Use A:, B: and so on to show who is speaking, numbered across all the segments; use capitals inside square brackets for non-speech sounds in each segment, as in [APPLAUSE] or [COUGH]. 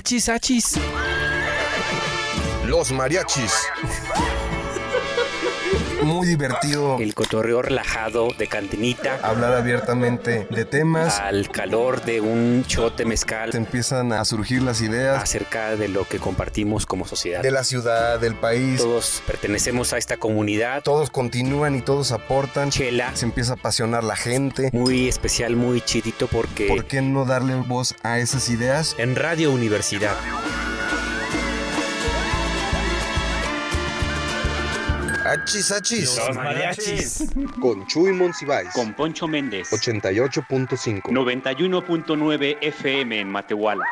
A: Achis, achis.
B: Los mariachis. Muy divertido
A: El cotorreo relajado de cantinita
B: hablar abiertamente de temas.
A: al calor de un shot de
B: Te
A: mezcal
B: empiezan a surgir las ideas
A: acerca de lo que compartimos como sociedad.
B: de la ciudad, del país.
A: Todos pertenecemos a esta comunidad.
B: Todos continúan y todos aportan.
A: Chela,
B: Se empieza a apasionar la gente.
A: muy especial, muy chidito porque
B: ¿Por qué no darle voz a esas ideas?
A: en Radio Universidad.
B: Achis, achis.
A: mariachis.
B: Con Chuy Monsiváis.
A: Con Poncho Méndez.
B: 88.5.
A: 91.9 FM en Matehuala.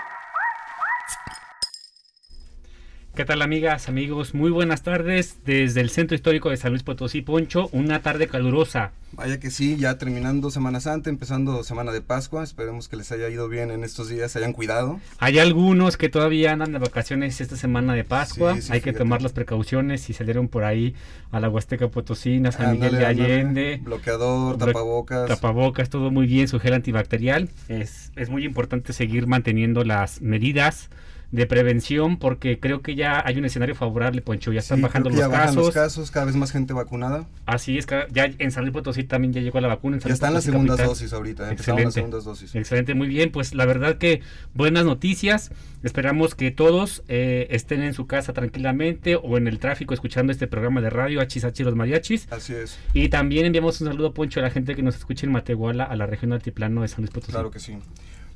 C: ¿Qué tal amigas, amigos? Muy buenas tardes desde el Centro Histórico de San Luis Potosí, Poncho. Una tarde calurosa.
D: Vaya que sí, ya terminando Semana Santa, empezando Semana de Pascua. Esperemos que les haya ido bien en estos días, se hayan cuidado.
C: Hay algunos que todavía andan de vacaciones esta semana de Pascua.
D: Sí, sí,
C: Hay que tomar las precauciones si salieron por ahí a la Huasteca Potosina, San Miguel de
D: ándale.
C: Allende.
D: Bloqueador,
C: Blo-
D: tapabocas.
C: Tapabocas, todo muy bien, su gel antibacterial. Es, es muy importante seguir manteniendo las medidas de prevención porque creo que ya hay un escenario favorable, Poncho. Ya están
D: Sí,
C: bajando los
D: ya bajan
C: casos.
D: los casos, cada vez más gente vacunada.
C: Así es, ya en San Luis Potosí también ya llegó la vacuna. En San
D: Ya están las segundas
C: capital.
D: dosis ahorita, empezaron las
C: Excelente.
D: segundas dosis.
C: Excelente, muy bien. Pues la verdad que buenas noticias. Esperamos que todos eh, estén en su casa tranquilamente o en el tráfico escuchando este programa de radio HH Los Mariachis.
D: Así es,
C: Y también enviamos un saludo, Poncho, a la gente que nos escucha en Matehuala, a la región altiplano de San Luis Potosí.
D: claro que sí.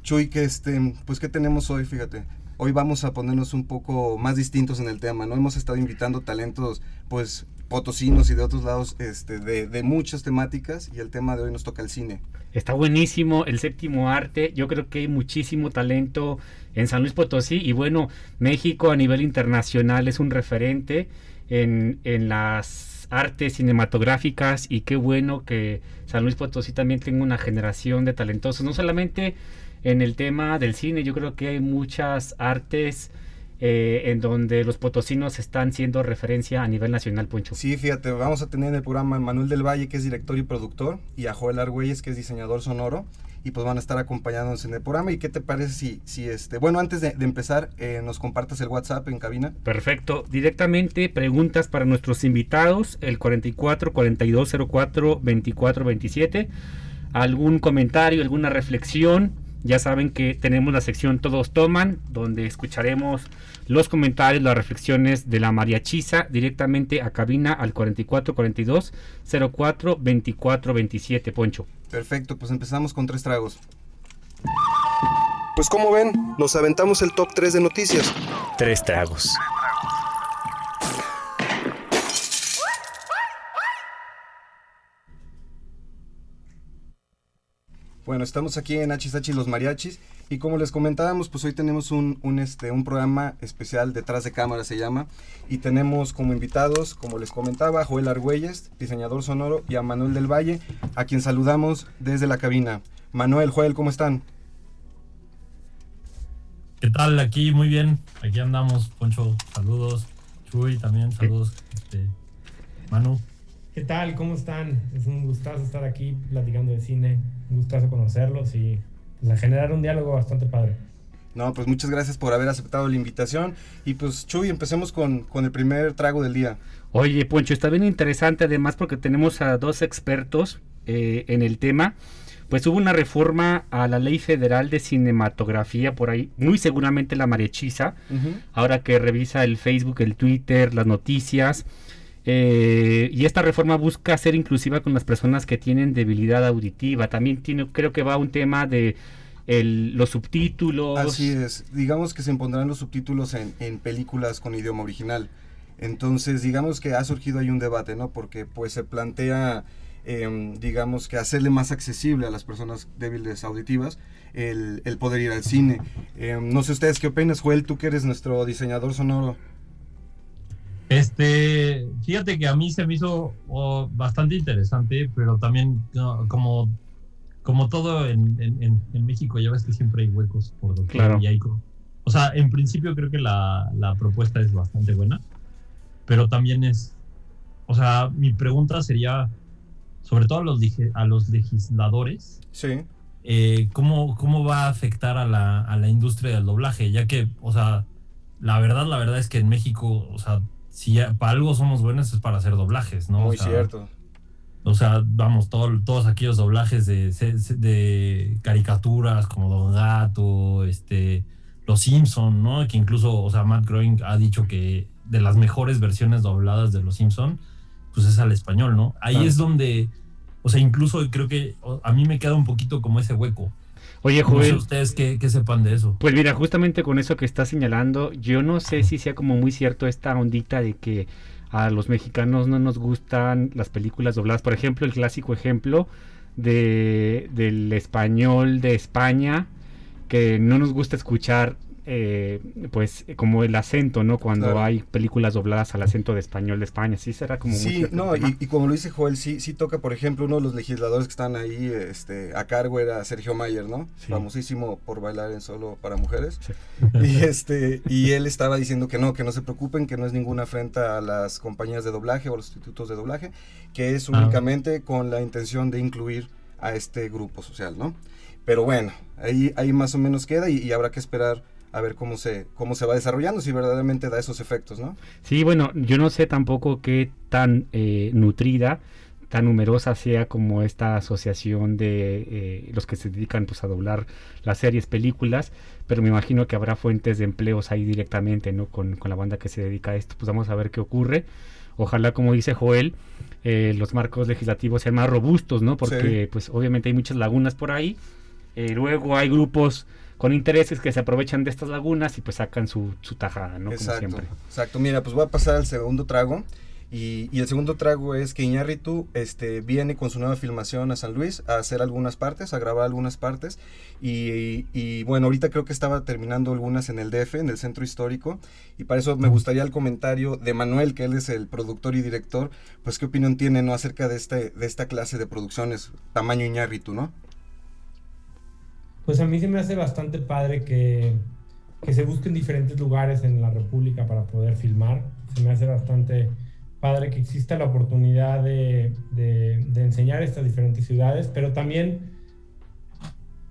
D: Chuy, que este, pues ¿qué tenemos hoy? Fíjate. Hoy vamos a ponernos un poco más distintos en el tema, ¿no? Hemos estado invitando talentos, pues, potosinos y de otros lados, este, de, de muchas temáticas, y el tema de hoy nos toca el cine.
C: Está buenísimo el séptimo arte. Yo creo que hay muchísimo talento en San Luis Potosí. Y bueno, México a nivel internacional es un referente en, en las artes cinematográficas. Y qué bueno que San Luis Potosí también tenga una generación de talentosos. No solamente en el tema del cine, yo creo que hay muchas artes eh, en donde los potosinos están siendo referencia a nivel nacional, Poncho.
D: Sí, fíjate, vamos a tener en el programa a Manuel del Valle, que es director y productor, y a Joel Argüelles, que es diseñador sonoro, y pues van a estar acompañándonos en el programa. ¿Y qué te parece si, si este, bueno, antes de, de empezar, eh, nos compartas el WhatsApp en cabina?
C: Perfecto. Directamente preguntas para nuestros invitados, el 44 42 04 24 27. Algún comentario, alguna reflexión. Ya saben que tenemos la sección Todos Toman, donde escucharemos los comentarios, las reflexiones de la mariachisa directamente a cabina al 44 42 04 24 27. Poncho.
D: Perfecto, pues empezamos con tres tragos.
B: Pues como ven, nos aventamos el top 3 de noticias.
A: Tres tragos.
D: Bueno, estamos aquí en HH Los Mariachis y como les comentábamos, pues hoy tenemos un, un, este, un programa especial detrás de cámara se llama y tenemos como invitados, como les comentaba, a Joel Argüelles, diseñador sonoro, y a Manuel del Valle, a quien saludamos desde la cabina. Manuel, Joel, ¿cómo están?
E: ¿Qué tal? Aquí muy bien. Aquí andamos, Poncho. Saludos. Chuy también, saludos. Este, Manu.
F: ¿Qué tal? ¿Cómo están? Es un gustazo estar aquí platicando de cine, un gustazo conocerlos y pues, a generar un diálogo bastante padre.
D: No, pues muchas gracias por haber aceptado la invitación y pues Chuy, empecemos con, con el primer trago del día.
C: Oye, Poncho, está bien interesante además porque tenemos a dos expertos eh, en el tema. Pues hubo una reforma a la ley federal de cinematografía por ahí, muy seguramente la mariachiza, ahora que revisa el Facebook, el Twitter, las noticias. Eh, y esta reforma busca ser inclusiva con las personas que tienen debilidad auditiva. También tiene, creo que va un tema de los subtítulos.
D: Así es, digamos que se impondrán los subtítulos en, en películas con idioma original. Entonces, digamos que ha surgido ahí un debate, ¿no? Porque pues se plantea, em, digamos que hacerle más accesible a las personas débiles auditivas el, el poder ir al cine. Em, no sé ustedes qué opinas, Joel, tú que eres nuestro diseñador sonoro.
E: Este, fíjate que a mí se me hizo oh, bastante interesante, pero también no, como, como todo en, en- en- México, ya ves que siempre hay huecos por doquier
C: Claro.
E: y hay O sea, en principio creo que la, la propuesta es bastante buena, pero también es, o sea, mi pregunta sería, sobre todo a los, a los legisladores,
D: Sí.
E: eh, ¿cómo, ¿cómo va a afectar a la, a la industria del doblaje? Ya que, o sea, la verdad, la verdad es que en México, o sea, si ya- para algo somos buenos es para hacer doblajes, ¿no?
D: Muy
E: O sea,
D: cierto.
E: O sea, vamos, todo- todos aquellos doblajes de, de caricaturas como Don Gato, este, Los Simpson, ¿no? Que incluso, o sea, Matt Groening ha dicho que de las mejores versiones dobladas de Los Simpson, pues es al español, ¿no? Ahí
D: Claro.
E: es donde, o sea, incluso creo que a mí me queda un poquito como ese hueco.
C: Oye,
E: No sé
C: Joel,
E: ustedes qué, qué sepan de eso.
C: Pues mira, justamente con eso que estás señalando, yo no sé si sea como muy cierto esta ondita de que a los mexicanos no nos gustan las películas dobladas. Por ejemplo, el clásico ejemplo de, del español de España, que no nos gusta escuchar eh, pues como el acento, ¿no? Cuando
D: Claro.
C: hay películas dobladas al acento de español de España. Sí será como
D: Sí,
C: el
D: no, y, y como lo dice Joel, sí, sí toca, por ejemplo, uno de los legisladores que están ahí este, a cargo era Sergio Mayer, ¿no?
C: Sí.
D: Famosísimo por bailar en solo para mujeres.
C: Sí.
D: Y, este, y él estaba diciendo que no, que no se preocupen, que no es ninguna afrenta a las compañías de doblaje o a los institutos de doblaje, que es
E: Ah.
D: únicamente con la intención de incluir a este grupo social, ¿no? Pero bueno, ahí, ahí más o menos queda y, y habrá que esperar a ver cómo se, cómo se va desarrollando, si verdaderamente da esos efectos, ¿no?
C: Sí, bueno, yo no sé tampoco qué tan eh, nutrida, tan numerosa sea como esta asociación de eh, los que se dedican pues a doblar las series, películas, pero me imagino que habrá fuentes de empleos ahí directamente, ¿no? Con, con la banda que se dedica a esto, pues vamos a ver qué ocurre. Ojalá, como dice Joel, eh, los marcos legislativos sean más robustos, ¿no? Porque pues obviamente hay muchas lagunas por ahí. Eh, luego hay grupos con intereses que se aprovechan de estas lagunas y pues sacan su, su tajada, ¿no? Como
D: exacto,
C: siempre.
D: exacto. Mira, pues voy a pasar al segundo trago. Y, y el segundo trago es que Iñárritu este, viene con su nueva filmación a San Luis a hacer algunas partes, a grabar algunas partes. Y, y, bueno, ahorita creo que estaba terminando algunas en el DF, en el centro histórico. Y para eso me gustaría el comentario de Manuel, que él es el productor y director. Pues qué opinión tiene ¿no? acerca de, este, de esta clase de producciones, tamaño Iñárritu, ¿no?
F: Pues a mí se me hace bastante padre que, que se busquen diferentes lugares en la República para poder filmar. Se me hace bastante padre que exista la oportunidad de, de, enseñar estas diferentes ciudades, pero también,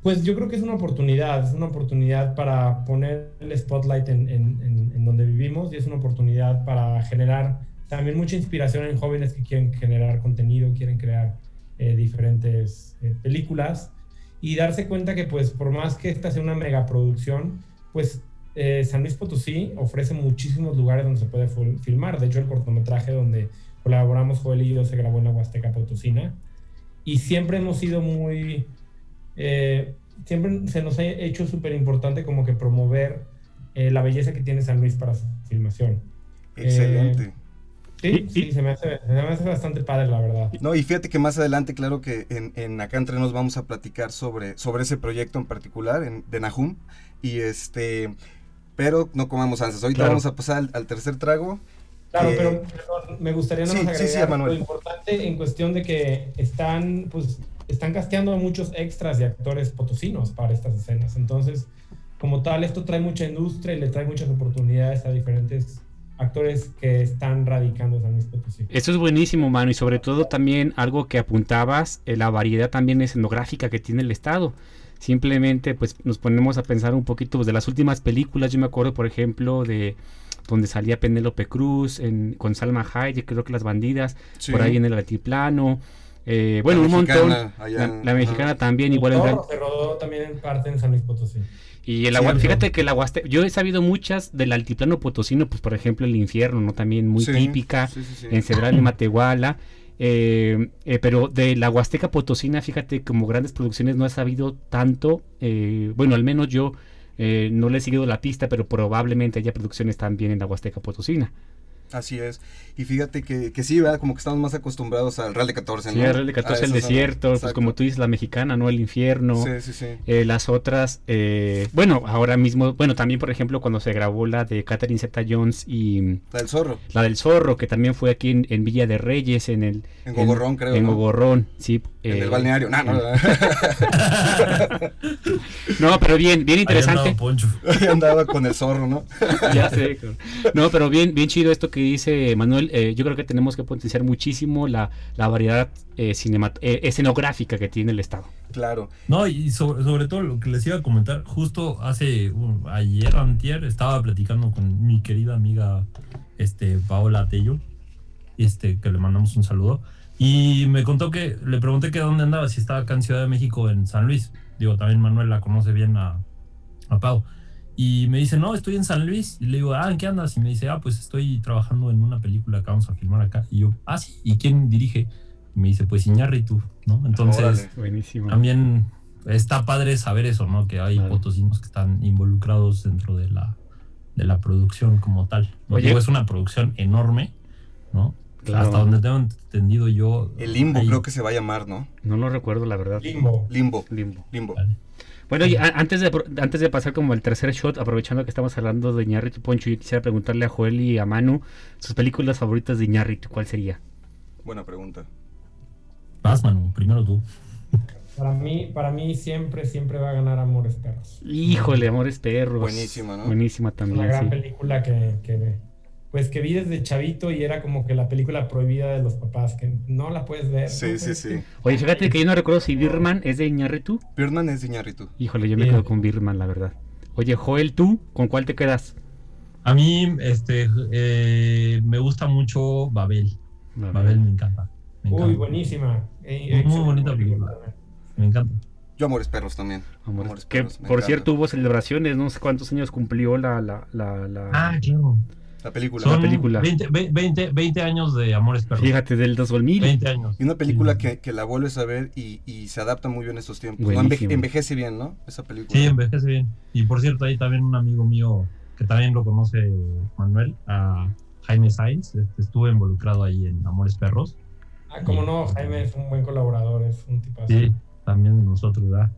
F: pues yo creo que es una oportunidad, es una oportunidad para poner el spotlight en, en donde vivimos y es una oportunidad para generar también mucha inspiración en jóvenes que quieren generar contenido, quieren crear eh, diferentes eh, películas y darse cuenta que pues por más que esta sea una megaproducción, pues eh, San Luis Potosí ofrece muchísimos lugares donde se puede fil- filmar. De hecho, el cortometraje donde colaboramos Joel y yo se grabó en la Huasteca Potosina. Y siempre hemos sido muy... eh, siempre se nos ha hecho súper importante como que promover eh, la belleza que tiene San Luis para su filmación.
D: Excelente.
F: Sí,
C: Y-
F: sí,
C: y-
F: se, me hace, se me hace bastante padre, la verdad.
D: No, y fíjate que más adelante, claro que en, en acá entre nos vamos a platicar sobre, sobre ese proyecto en particular, en, de Nahum. Y este, pero no comamos ansias. Ahorita
C: Claro.
D: vamos a pasar al, al tercer trago.
F: Claro,
D: Eh,
F: pero me gustaría
D: sí,
F: nomás
D: sí, sí,
F: agregar
D: Emanuel.
F: lo importante en cuestión de que están, pues, están casteando a muchos extras y actores potosinos para estas escenas. Entonces, como tal, esto trae mucha industria y le trae muchas oportunidades a diferentes actores que están radicando en San Luis Potosí.
C: Eso es buenísimo, mano, y sobre todo también algo que apuntabas, eh, la variedad también escenográfica que tiene el estado. Simplemente, pues, nos ponemos a pensar un poquito pues, de las últimas películas. Yo me acuerdo, por ejemplo, de donde salía Penélope Cruz en, con Salma Hayek, creo que las bandidas,
D: Sí.
C: por ahí en el altiplano. Eh, bueno,
D: La
C: un montón.
D: allá
C: La,
D: en-
C: la mexicana también, igual en
F: Todo se rodó también en parte en San Luis Potosí.
C: Y el agua, fíjate que el aguaste, yo he sabido muchas del altiplano potosino, pues por ejemplo el infierno, ¿no? También muy
D: Sí,
C: típica,
D: sí, sí, sí.
C: en Cedral y Matehuala. eh, eh, pero de la Huasteca Potosina, fíjate, como grandes producciones no he sabido tanto. eh, bueno, al menos yo eh, no le he seguido la pista, pero probablemente haya producciones también en la Huasteca Potosina.
D: Así es. Y fíjate que, que sí, ¿verdad? Como que estamos más acostumbrados al Real de 14,
C: Sí,
D: ¿no?
C: el Real de 14,
D: A
C: el desierto, pues
D: Exacto.
C: como tú dices, la mexicana, ¿no? El infierno.
D: Sí, sí, sí.
C: Eh, las otras, eh, bueno, ahora mismo, bueno, también por ejemplo cuando se grabó la de Catherine Zeta Jones y
D: La del zorro.
C: la del Zorro, que también fue aquí en, en Villa de Reyes, en el...
D: En Gogorrón, creo,
C: En
D: ¿no?
C: Gogorrón, sí.
D: En
C: eh,
D: el balneario. No, no, no. [LAUGHS]
C: No, pero bien, bien
E: Ahí andaba
C: interesante.
E: Poncho. [LAUGHS]
D: Ahí andaba con el zorro, ¿no? [LAUGHS]
C: ya sé. No, pero bien, bien chido esto que que dice Manuel, eh, yo creo que tenemos que potenciar muchísimo la, la variedad eh, cinemat- eh, escenográfica que tiene el Estado.
D: Claro.
E: No, y sobre, sobre todo lo que les iba a comentar, justo hace un- ayer, antier, estaba platicando con mi querida amiga este, Paola Tello, este, que le mandamos un saludo, y me contó que, le pregunté que dónde andaba, si estaba acá en Ciudad de México, en San Luis. Digo, también Manuel la conoce bien a, a Pau. Y me dice, no, estoy en San Luis. Y le digo, ah, ¿en qué andas? Y me dice, ah, pues estoy trabajando en una película que vamos a filmar acá. Y yo, ah, sí, ¿y quién dirige? Y me dice, pues Iñárritu, ¿no? Entonces,
D: Órale.
C: Buenísimo.
E: también está padre saber eso, ¿no? Que hay
C: Claro.
E: potosinos que están involucrados dentro de la, de la producción como tal. ¿no?
C: Oye.
E: Digo, es una producción enorme, ¿no?
C: Claro.
E: Hasta donde tengo entendido yo.
D: El limbo creo que se va a llamar, ¿no?
C: No lo recuerdo, la verdad.
F: Limbo.
D: Limbo.
C: Limbo.
D: Limbo.
E: Vale.
C: Bueno, y a- antes de, antes de pasar como el tercer shot, aprovechando que estamos hablando de Iñárritu Poncho, yo quisiera preguntarle a Joel y a Manu sus películas favoritas de Iñárritu, ¿cuál sería?
D: Buena pregunta.
E: Vas, Manu, primero tú.
F: Para mí, para mí siempre, siempre va a ganar Amores Perros.
C: Híjole, Amores Perros.
D: Buenísima, ¿no?
C: Buenísima
F: Una
C: también,
F: gran
C: sí.
F: película que, que, pues que vi desde chavito y era como que la película prohibida de los papás, que no la puedes ver.
D: Sí,
F: no
D: sí, sí.
C: Oye, fíjate que yo no recuerdo si Birman es de Iñárritu.
D: Birdman es de Iñárritu.
C: Híjole, yo me
F: Bien.
C: quedo con Birman, la verdad. Oye, Joel, ¿tú con cuál te quedas?
E: A mí, este, eh, me gusta mucho Babel. Babel me encanta. Me
F: Uy, buenísima. Eh,
E: Muy bonita película. Me encanta.
D: Yo Amores Perros también.
C: Amores-
D: Amores
C: que
D: Perros,
C: por
D: encanta.
C: cierto hubo celebraciones, no sé cuántos años cumplió la, la, la, la-
E: Ah, claro.
D: La película.
E: Son
C: película.
E: 20, ve- 20, 20 años de Amores Perros.
C: Fíjate, del 2000.
E: 20 años.
D: Y una película
E: Sí.
D: que, que la vuelves a ver y, y se adapta muy bien a estos tiempos. ¿no?
C: Buenísimo.
D: Enveje- envejece bien, ¿no? Esa película.
E: Sí, envejece bien. Y por cierto, hay también un amigo mío que también lo conoce Manuel, a Jaime Sainz, este, estuvo involucrado ahí en Amores Perros.
F: Ah, como no, Jaime es un buen colaborador, es un tipazo.
E: Sí, también de nosotros, ¿verdad?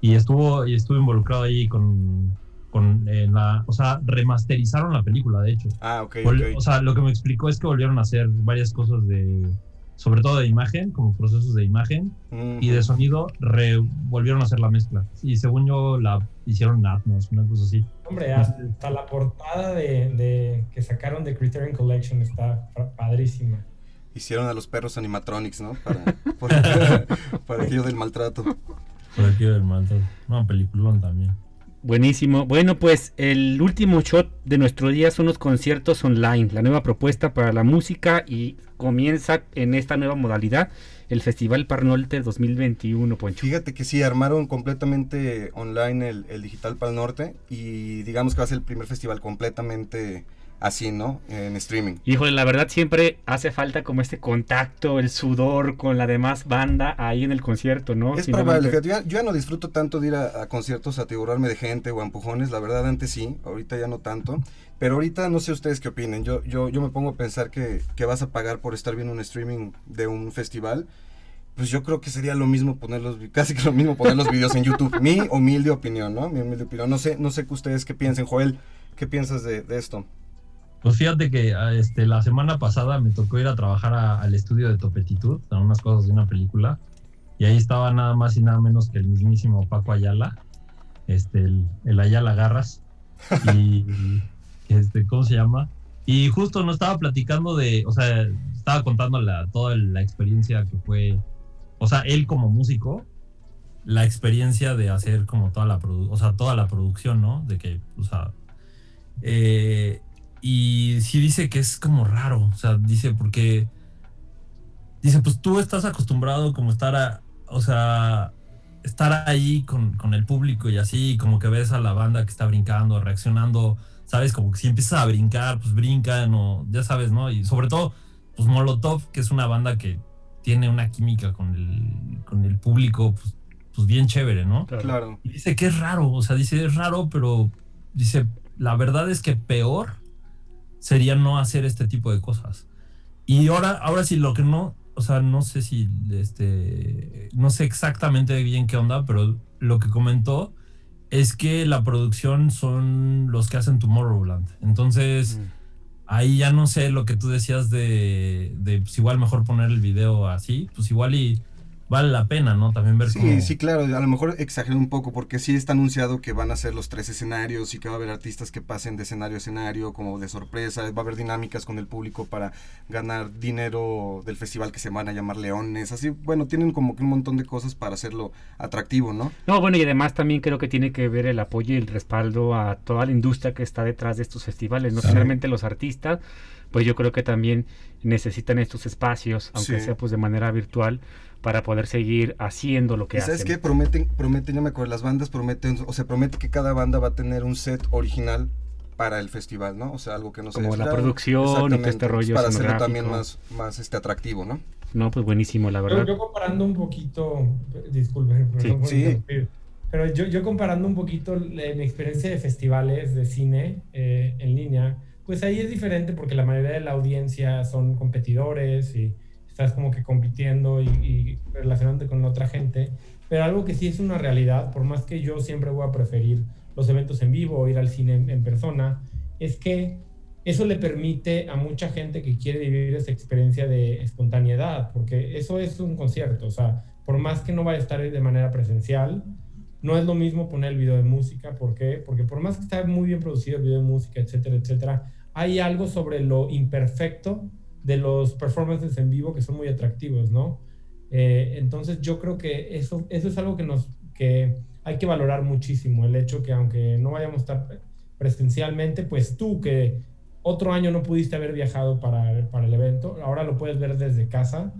E: Y estuvo, y estuvo involucrado ahí con, con eh, la, o sea, remasterizaron la película, de hecho.
D: Ah, ok,
E: Vol-
D: ok.
E: O sea, lo que me explicó es que volvieron a hacer varias cosas de, sobre todo de imagen, como procesos de imagen,
D: Ujú.
E: y de sonido, re- volvieron a hacer la mezcla. Y según yo, la hicieron en Atmos, una cosa así.
F: Hombre, hasta la portada de, de- que sacaron de Criterion Collection está pa- padrísima.
D: Hicieron a los perros animatronics, ¿no? Para, para, para aquello del maltrato.
E: Por aquí del maltrato. No, peliculón también.
C: Buenísimo. Bueno, pues el último shot de nuestro día son los conciertos online, la nueva propuesta para la música y comienza en esta nueva modalidad el Festival Parnolte 2021, Poncho.
D: Fíjate que sí, armaron completamente online el, el Digital Pal Norte y digamos que va a ser el primer festival completamente así, ¿no? En streaming.
C: Híjole, la verdad siempre hace falta como este contacto, el sudor con la demás banda ahí en el concierto, ¿no?
D: Es probable, yo, ya- yo ya no disfruto tanto de ir a, a conciertos a atiborrarme de gente o a empujones, la verdad antes sí, ahorita ya no tanto, pero ahorita no sé ustedes qué opinen, yo, yo, yo me pongo a pensar que, que vas a pagar por estar viendo un streaming de un festival, pues yo creo que sería lo mismo poner los, [LAUGHS] casi que lo mismo poner los videos en YouTube, mi humilde opinión, ¿no? Mi humilde opinión, no sé, no sé que ustedes qué piensen, Joel, ¿qué piensas de, de esto?
E: Pues fíjate que ah, este, la semana pasada me tocó ir a trabajar a- al estudio de Topetitud, a unas cosas de una película, y ahí estaba nada más y nada menos que el mismísimo Paco Ayala, este, el, el Ayala Garras, y [LAUGHS] este, ¿cómo se llama? Y justo nos estaba platicando de, o sea, estaba contando la, toda la experiencia que fue, o sea, él como músico, la experiencia de hacer como toda la, produ- o sea, toda la producción, ¿no? De que, o sea, eh, y sí dice que es como raro, o sea, dice porque dice, pues tú estás acostumbrado como estar a, o sea, estar ahí con, con el público y así, como que ves a la banda que está brincando, reaccionando, sabes, como que si empiezas a brincar, pues brincan o ya sabes, ¿no? Y sobre todo, pues Molotov, que es una banda que tiene una química con el, con el público, pues, pues bien chévere, ¿no?
D: Claro.
E: Y dice que es raro, o sea, dice es raro, pero dice, la verdad es que peor sería no hacer este tipo de cosas. Y ahora, ahora sí, lo que no, o sea, no sé si, este, no sé exactamente bien qué onda, pero lo que comentó es que la producción son los que hacen Tomorrowland. Entonces,
C: Mm.
E: ahí ya no sé lo que tú decías de, de pues igual mejor poner el video así, pues igual y vale la pena, ¿no? También ver
D: Sí,
E: cómo-
D: sí, claro, a lo mejor exagero un poco porque sí está anunciado que van a ser los tres escenarios y que va a haber artistas que pasen de escenario a escenario como de sorpresa, va a haber dinámicas con el público para ganar dinero del festival que se van a llamar Leones, así, bueno, tienen como que un montón de cosas para hacerlo atractivo, ¿no?
C: No, bueno, y además también creo que tiene que ver el apoyo y el respaldo a toda la industria que está detrás de estos festivales, no
E: Sí.
C: solamente los artistas, pues yo creo que también necesitan estos espacios, aunque
D: Sí.
C: sea pues de manera virtual, para poder seguir haciendo lo que
D: ¿Y sabes
C: hacen.
D: qué? Prometen, prometen, ya me acuerdo, las bandas prometen, o se promete que cada banda va a tener un set original para el festival, ¿no? O sea, algo que no se
C: Como la producción y todo este
D: Exactamente,
C: rollo
D: Para hacerlo también más, más este, atractivo, ¿no?
C: No, pues buenísimo, la
F: Yo,
C: verdad.
F: yo comparando un poquito, disculpen,
C: Sí,
F: por
D: sí.
F: interrumpir, pero yo, yo comparando un poquito la- mi experiencia de festivales de cine eh, en línea, pues ahí es diferente porque la mayoría de la audiencia son competidores y estás como que compitiendo y, y relacionándote con otra gente, pero algo que sí es una realidad, por más que yo siempre voy a preferir los eventos en vivo o ir al cine en, en persona, es que eso le permite a mucha gente que quiere vivir esa experiencia de espontaneidad, porque eso es un concierto, o sea, por más que no vaya a estar de manera presencial, no es lo mismo poner el video de música, ¿por qué? Porque por más que está muy bien producido el video de música, etcétera, etcétera, hay algo sobre lo imperfecto de los performances en vivo que son muy atractivos, ¿no? Eh, entonces yo creo que eso, eso es algo que nos que hay que valorar muchísimo, el hecho que aunque no vayamos a estar presencialmente, pues tú que otro año no pudiste haber viajado para, para el evento, ahora lo puedes ver desde casa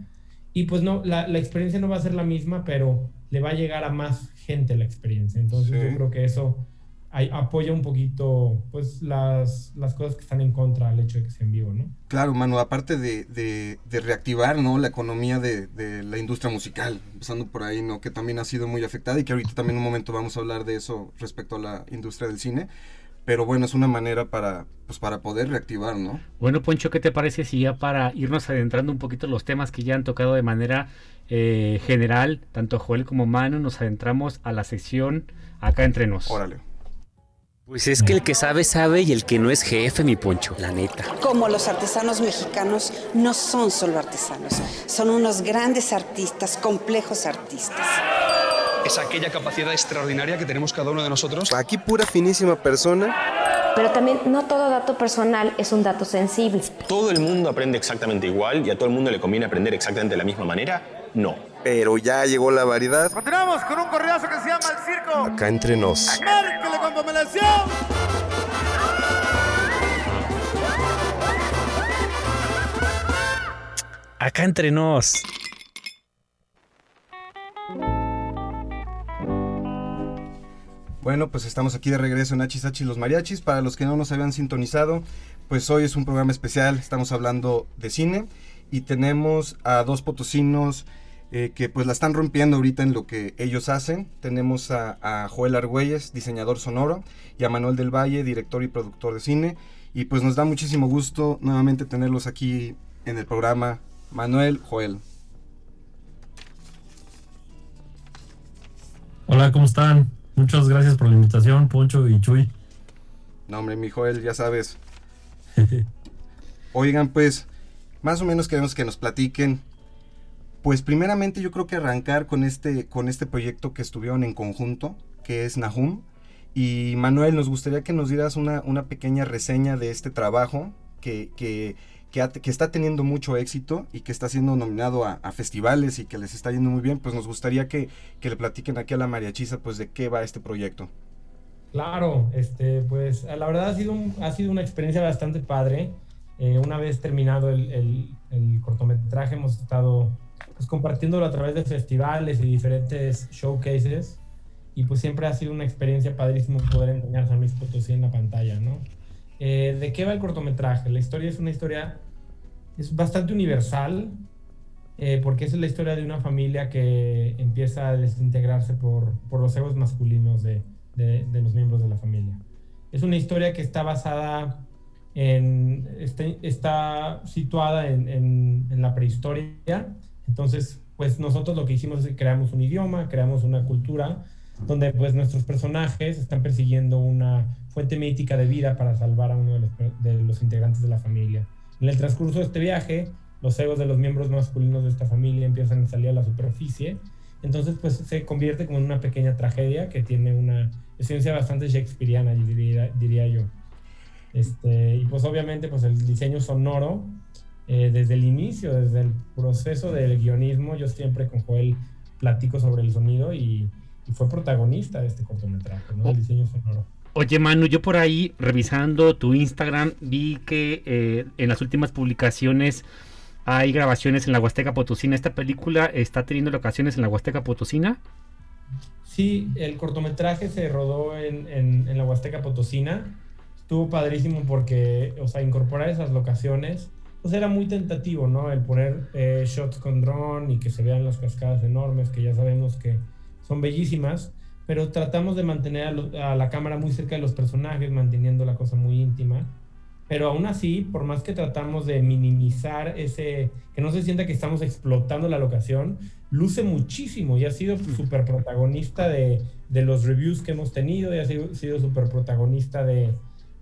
F: y pues no, la, la experiencia no va a ser la misma, pero le va a llegar a más gente la experiencia. Entonces
D: Sí.
F: yo creo que eso ay- apoya un poquito pues las, las cosas que están en contra al hecho de que sea en vivo, ¿no?
D: Claro, mano, aparte de, de- de reactivar, ¿no? La economía de, de la industria musical, empezando por ahí, ¿no? Que también ha sido muy afectada y que ahorita también en un momento vamos a hablar de eso respecto a la industria del cine. Pero bueno, es una manera para, pues, para poder reactivar, ¿no?
C: Bueno, Poncho, ¿qué te parece si ya para irnos adentrando un poquito en los temas que ya han tocado de manera eh, general, tanto Joel como Manu, nos adentramos a la sección acá entre nos?
D: Órale.
A: Pues es que el que sabe, sabe y el que no es jefe, mi Poncho, la neta.
G: Como los artesanos mexicanos no son solo artesanos, son unos grandes artistas, complejos artistas.
H: es aquella capacidad extraordinaria que tenemos cada uno de nosotros.
B: Aquí pura finísima persona.
I: Pero también no todo dato personal es un dato sensible.
J: ¿Todo el mundo aprende exactamente igual y a todo el mundo le conviene aprender exactamente de la misma manera? No.
B: Pero ya llegó la variedad.
K: Continuamos con un correazo que se llama El Circo.
B: Acá entre nos.
K: Márquele con pomelación.
A: Acá entre nos.
D: Bueno, pues estamos aquí de regreso en Hachis y los Mariachis. Para los que no nos habían sintonizado, pues hoy es un programa especial. Estamos hablando de cine y tenemos a dos potosinos eh, que pues la están rompiendo ahorita en lo que ellos hacen. Tenemos a, a Joel Argüelles, diseñador sonoro, y a Manuel del Valle, director y productor de cine. Y pues nos da muchísimo gusto nuevamente tenerlos aquí en el programa. Manuel, Joel.
E: Hola, ¿cómo están? Muchas gracias por la invitación, Poncho y Chuy.
D: No, hombre, mi Joel, ya sabes. [LAUGHS] Oigan, pues, más o menos queremos que nos platiquen. Pues primeramente yo creo que arrancar con este, con este proyecto que estuvieron en conjunto, que es Nahum. Y Manuel, nos gustaría que nos dieras una, una pequeña reseña de este trabajo que, que, que, está teniendo mucho éxito y que está siendo nominado a, festivales y que les está yendo muy bien. Pues nos gustaría que, le platiquen aquí a la mariachisa pues de qué va este proyecto.
F: Claro, este, pues la verdad ha sido, ha sido una experiencia bastante padre. Eh, una vez terminado el- el cortometraje, hemos estado pues, compartiéndolo a través de festivales y diferentes showcases. Y pues siempre ha sido una experiencia padrísimo poder enseñar San Luis Potosí en la pantalla, ¿no? Eh, ¿De qué va el cortometraje? La historia es una historia, es bastante universal, eh, porque es la historia de una familia que empieza a desintegrarse por, por los egos masculinos de, de, de los miembros de la familia. Es una historia que está basada en, está, está situada en, en, en la prehistoria, entonces pues nosotros lo que hicimos es que creamos un idioma, creamos una cultura, donde pues nuestros personajes están persiguiendo una fuente mítica de vida para salvar a uno de los, integrantes de la familia. En el transcurso de este viaje los egos de los miembros masculinos de esta familia empiezan a salir a la superficie. Entonces, pues se convierte como en una pequeña tragedia que tiene una esencia bastante shakespeariana, diría, diría yo. Este, y pues obviamente, pues el diseño sonoro, eh, desde el inicio, desde el proceso del guionismo, yo siempre con Joel platico sobre el sonido y, y fue protagonista de este cortometraje, ¿no? El diseño sonoro.
C: Oye, Manu, yo por ahí revisando tu Instagram vi que eh, en las últimas publicaciones hay grabaciones en la Huasteca Potosina. ¿Esta película está teniendo locaciones en la Huasteca Potosina?
F: Sí, el cortometraje se rodó en, en, en la Huasteca Potosina. Estuvo padrísimo porque, o sea, incorporar esas locaciones, pues era muy tentativo, ¿no? El poner eh, shots con dron y que se vean las cascadas enormes, que ya sabemos que son bellísimas pero tratamos de mantener a, a, la cámara muy cerca de los personajes, manteniendo la cosa muy íntima. Pero aún así, por más que tratamos de minimizar ese, que no se sienta que estamos explotando la locación, luce muchísimo y ha sido súper protagonista de, de, los reviews que hemos tenido y ha sido, sido súper protagonista de,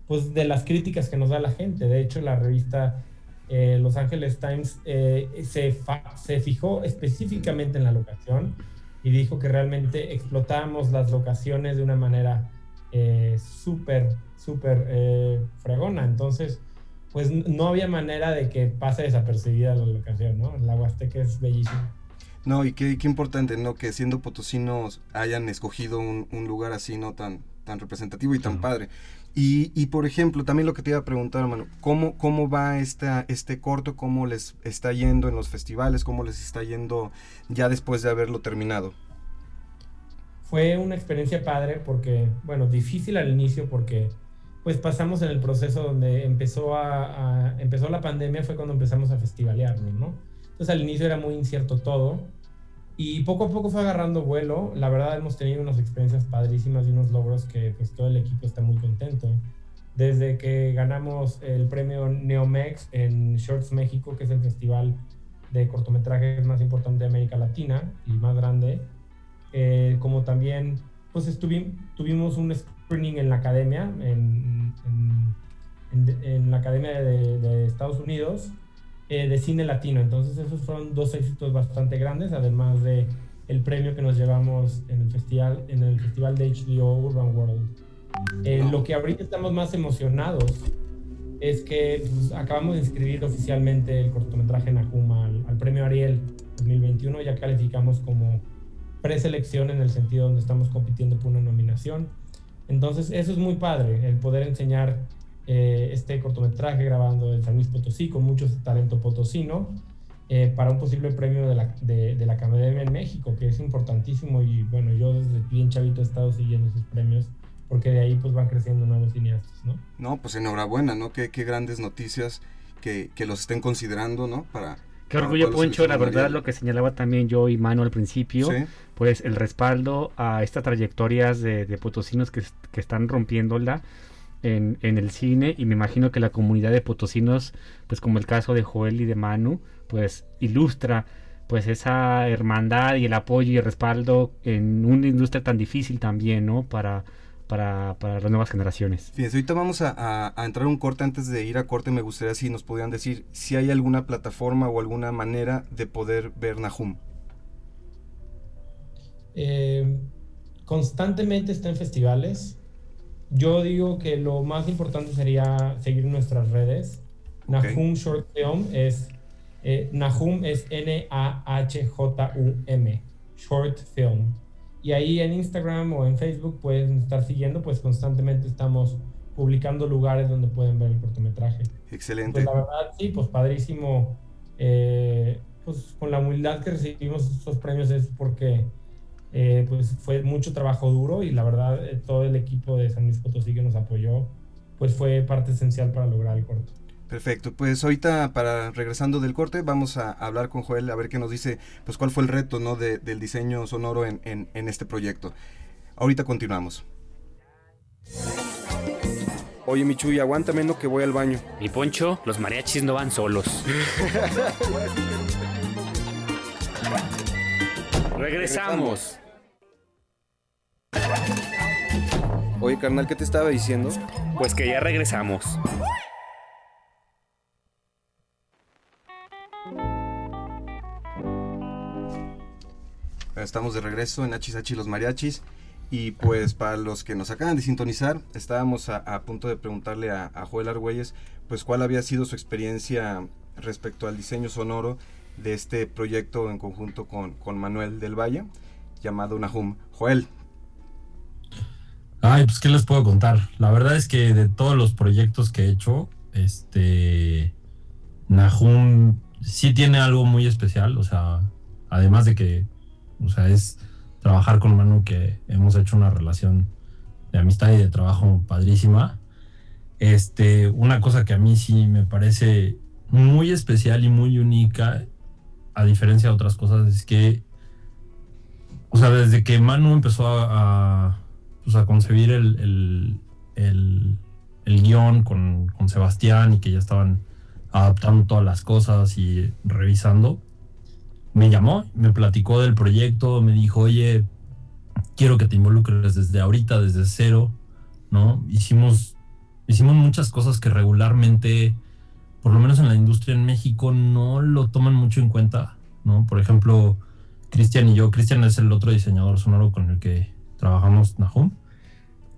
F: pues, de las críticas que nos da la gente. De hecho, la revista eh, Los Angeles Times eh, se, se fijó específicamente en la locación y dijo que realmente explotamos las locaciones de una manera eh, súper, súper eh, fregona. Entonces, pues no había manera de que pase desapercibida la locación, ¿no? La Huasteca es bellísima.
D: No, y qué, qué, importante, ¿no? Que siendo potosinos hayan escogido un, un lugar así, ¿no? Tan, tan representativo y tan padre. Y, por ejemplo, también lo que te iba a preguntar, hermano, ¿cómo, cómo va esta, este corto? ¿Cómo les está yendo en los festivales? ¿Cómo les está yendo ya después de haberlo terminado?
F: Fue una experiencia padre porque, bueno, difícil al inicio porque pues pasamos en el proceso donde empezó, a, a, empezó la pandemia, fue cuando empezamos a festivalearlo, ¿no? Entonces al inicio era muy incierto todo y poco a poco fue agarrando vuelo. La verdad hemos tenido unas experiencias padrísimas y unos logros que pues todo el equipo está muy contento. Desde que ganamos el premio Neomex en Shorts México, que es el festival de cortometrajes más importante de América Latina y más grande, eh, como también pues tuvimos un screening en la academia, en, en, la academia de, de Estados Unidos, eh, de cine latino. Entonces esos fueron dos éxitos bastante grandes, además de el premio que nos llevamos en el festival, en el festival de HBO Urban World. Eh, lo que ahorita estamos más emocionados es que pues, acabamos de inscribir oficialmente el cortometraje Nahum al, al premio Ariel 2021, ya calificamos como preselección en el sentido donde estamos compitiendo por una nominación. Entonces, eso es muy padre, el poder enseñar eh, este cortometraje grabando en San Luis Potosí con mucho talento potosino eh, para un posible premio de la, de, de la Academia en México, que es importantísimo y bueno, yo desde bien chavito he estado siguiendo esos premios porque de ahí pues van creciendo nuevos cineastas, ¿no?
D: No, pues enhorabuena, ¿no? Qué, qué grandes noticias que, que los estén considerando, ¿no? Para,
C: Qué orgullo, Poncho, la verdad, lo que señalaba también yo y Manu al principio, ¿Sí? pues el respaldo a estas trayectorias de, de potosinos que, que, están rompiéndola en, en, el cine y me imagino que la comunidad de potosinos, pues como el caso de Joel y de Manu, pues ilustra pues esa hermandad y el apoyo y el respaldo en una industria tan difícil también, ¿no? Para, para, para, las nuevas generaciones.
D: Fíjense, ahorita vamos a, a, a, entrar un corte. Antes de ir a corte, me gustaría si nos podían decir si hay alguna plataforma o alguna manera de poder ver Nahum.
F: Eh, constantemente está en festivales. Yo digo que lo más importante sería seguir nuestras redes. Okay. Nahum Short Film es eh, Nahum es N-A-H-J-U-M, Short Film y ahí en Instagram o en Facebook pueden estar siguiendo, pues constantemente estamos publicando lugares donde pueden ver el cortometraje.
D: Excelente.
F: Pues la verdad, sí, pues padrísimo. Eh, pues con la humildad que recibimos estos premios es porque eh, pues fue mucho trabajo duro y la verdad eh, todo el equipo de San Luis Potosí que nos apoyó pues fue parte esencial para lograr el corto.
D: Perfecto, pues ahorita para regresando del corte vamos a hablar con Joel a ver qué nos dice, pues cuál fue el reto ¿no? De, del diseño sonoro en, en, en, este proyecto. Ahorita continuamos. Oye Michuy, aguántame no que voy al baño.
A: Mi Poncho, los mariachis no van solos. [LAUGHS] Regresamos.
D: Oye, carnal, ¿qué te estaba diciendo?
A: Pues que ya regresamos.
D: Estamos de regreso en HH Los Mariachis. Y pues para los que nos acaban de sintonizar, estábamos a, punto de preguntarle a, a, Joel Argüelles, pues cuál había sido su experiencia respecto al diseño sonoro de este proyecto en conjunto con, con Manuel del Valle, llamado Nahum. Joel.
E: Ay, pues qué les puedo contar. La verdad es que de todos los proyectos que he hecho, este Nahum sí tiene algo muy especial, o sea, además de que, o sea, es trabajar con Manu, que hemos hecho una relación de amistad y de trabajo padrísima. Este, una cosa que a mí sí me parece muy especial y muy única, a diferencia de otras cosas, es que, o sea, desde que Manu empezó a, pues a concebir el, el, el, el guion con, con Sebastián y que ya estaban adaptando todas las cosas y revisando, me llamó, me platicó del proyecto, me dijo, oye, quiero que te involucres desde ahorita, desde cero, ¿no? Hicimos, hicimos muchas cosas que regularmente, por lo menos en la industria en México, no lo toman mucho en cuenta, ¿no? Por ejemplo, Cristian y yo, Cristian es el otro diseñador sonoro con el que trabajamos, Nahum.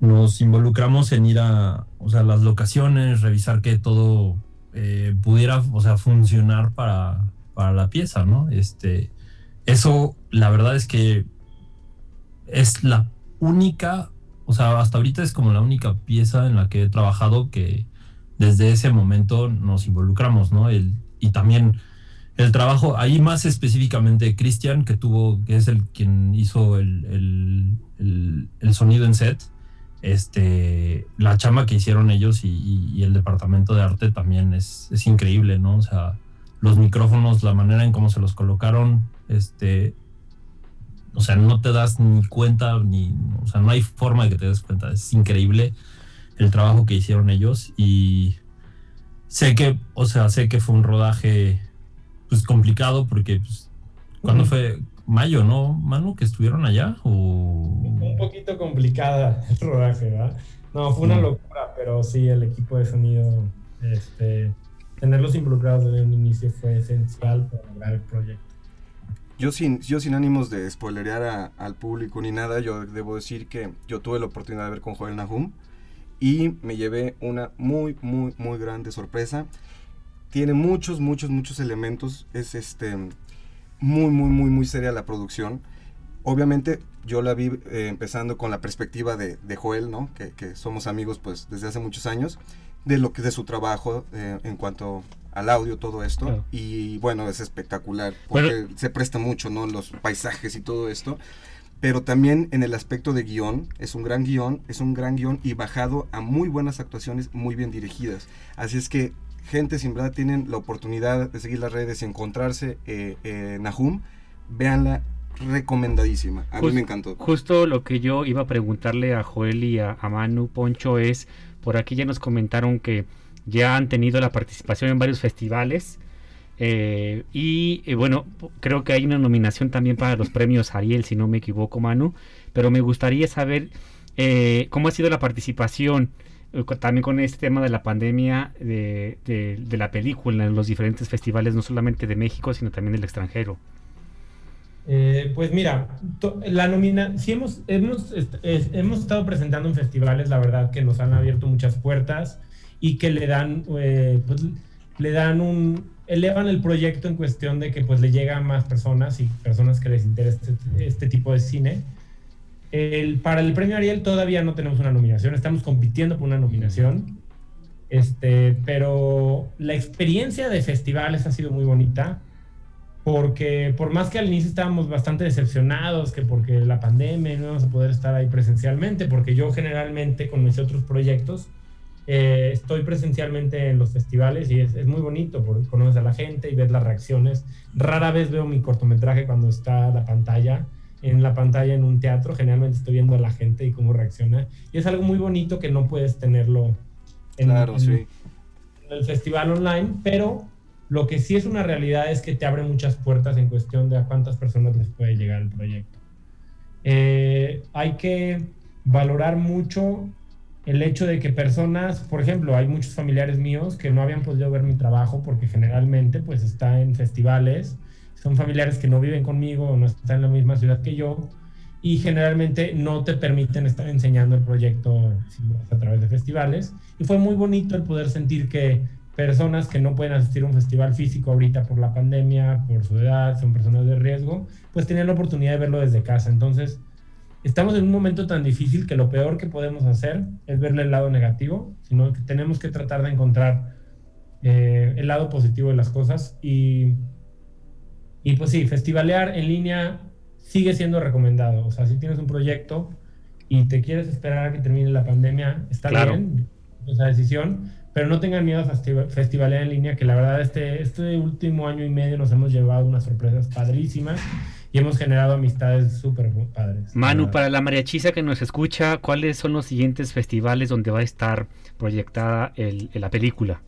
E: Nos involucramos en ir a, o sea, las locaciones, revisar que todo eh, pudiera, o sea, funcionar para, para la pieza, ¿no? Este, eso, la verdad es que es la única, o sea, hasta ahorita es como la única pieza en la que he trabajado que desde ese momento nos involucramos, ¿no? El, y también el trabajo, ahí más específicamente Cristian, que tuvo, que es el quien hizo el, el, el, sonido en set, este, la chama que hicieron ellos y, y el departamento de arte también es, es, increíble, ¿no? O sea, los micrófonos, la manera en cómo se los colocaron, este, o sea, no te das ni cuenta, ni, o sea, no hay forma de que te des cuenta, es increíble el trabajo que hicieron ellos y sé que, o sea, sé que fue un rodaje, pues complicado porque, pues, cuando fue? Mayo, ¿no, Manu? Que estuvieron allá o...
F: Un poquito complicada [LAUGHS] el rodaje, ¿verdad? No, fue una locura, pero sí, el equipo de sonido, este, tenerlos involucrados desde un inicio fue esencial para lograr el proyecto.
D: Yo sin, yo sin ánimos de spoilerear a, al público ni nada, yo debo decir que yo tuve la oportunidad de ver con Joel Nahum y me llevé una muy, muy, muy grande sorpresa. Tiene muchos, muchos, muchos elementos. Es este muy, muy, muy, muy seria la producción. Obviamente yo la vi eh, empezando con la perspectiva de, de Joel, ¿no? Que, que, somos amigos pues desde hace muchos años, de lo que de su trabajo eh, en cuanto al audio, todo esto. Claro. Y bueno, es espectacular, porque bueno. se presta mucho, ¿no? Los paisajes y todo esto. Pero también en el aspecto de guion, es un gran guion, es un gran guion y bajado a muy buenas actuaciones, muy bien dirigidas. Así es que gente, sin verdad tienen la oportunidad de seguir las redes y encontrarse eh, eh, Nahum, véanla, recomendadísima. A Just, mí me encantó.
C: Justo lo que yo iba a preguntarle a Joel y a, a Manu Poncho es, por aquí ya nos comentaron que ya han tenido la participación en varios festivales. Eh, y eh, bueno, creo que hay una nominación también para los premios Ariel, si no me equivoco, Manu. Pero me gustaría saber eh, cómo ha sido la participación también con este tema de la pandemia de, de, la película en los diferentes festivales, no solamente de México, sino también del extranjero.
F: Pues mira, la nomina, sí hemos, hemos, hemos estado presentando en festivales, la verdad que nos han abierto muchas puertas y que le dan, pues, le dan un, elevan el proyecto en cuestión de que pues le llega a más personas y personas que les interesa este, este tipo de cine. El, para el premio Ariel todavía no tenemos una nominación, estamos compitiendo por una nominación, este, pero la experiencia de festivales ha sido muy bonita porque por más que al inicio estábamos bastante decepcionados, que porque la pandemia no íbamos a poder estar ahí presencialmente, porque yo generalmente con mis otros proyectos eh, estoy presencialmente en los festivales y es, es, muy bonito porque conoces a la gente y ves las reacciones. Rara vez veo mi cortometraje cuando está la pantalla, en la pantalla en un teatro, generalmente estoy viendo a la gente y cómo reacciona. Y es algo muy bonito que no puedes tenerlo en,
D: claro,
F: en,
D: sí.
F: en el festival online, pero lo que sí es una realidad es que te abre muchas puertas en cuestión de a cuántas personas les puede llegar el proyecto. Eh, hay que valorar mucho el hecho de que personas, por ejemplo, hay muchos familiares míos que no habían podido ver mi trabajo porque generalmente pues está en festivales, son familiares que no viven conmigo no están en la misma ciudad que yo y generalmente no te permiten estar enseñando el proyecto a través de festivales. Y fue muy bonito el poder sentir que personas que no pueden asistir a un festival físico ahorita por la pandemia, por su edad, son personas de riesgo, pues tenían la oportunidad de verlo desde casa. Entonces, estamos en un momento tan difícil que lo peor que podemos hacer es verle el lado negativo, sino que tenemos que tratar de encontrar eh, el lado positivo de las cosas. Y, y pues sí, festivalear en línea sigue siendo recomendado. O sea, si tienes un proyecto y te quieres esperar a que termine la pandemia, está bien esa decisión, pero no tengan miedo a festivalear en línea, que la verdad este, este último año y medio nos hemos llevado unas sorpresas padrísimas y hemos generado amistades súper padres.
C: Manu, para la mariachisa que nos escucha, ¿cuáles son los siguientes festivales donde va a estar proyectada el, la película?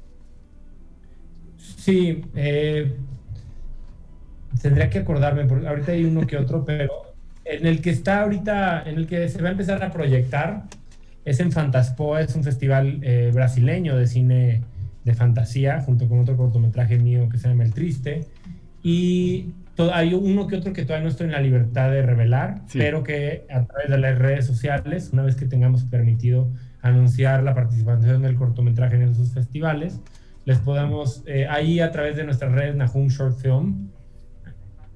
F: Sí, eh, tendría que acordarme, porque ahorita hay uno que otro, [LAUGHS] pero en el que está ahorita, en el que se va a empezar a proyectar, es en Fantaspoa, es un festival eh, brasileño de cine de fantasía, junto con otro cortometraje mío que se llama El Triste. Y hay uno que otro que todavía no estoy en la libertad de revelar, pero que a través de las redes sociales, una vez que tengamos permitido anunciar la participación del cortometraje en esos festivales, les podamos, eh, ahí a través de nuestras redes Nahum Short Film,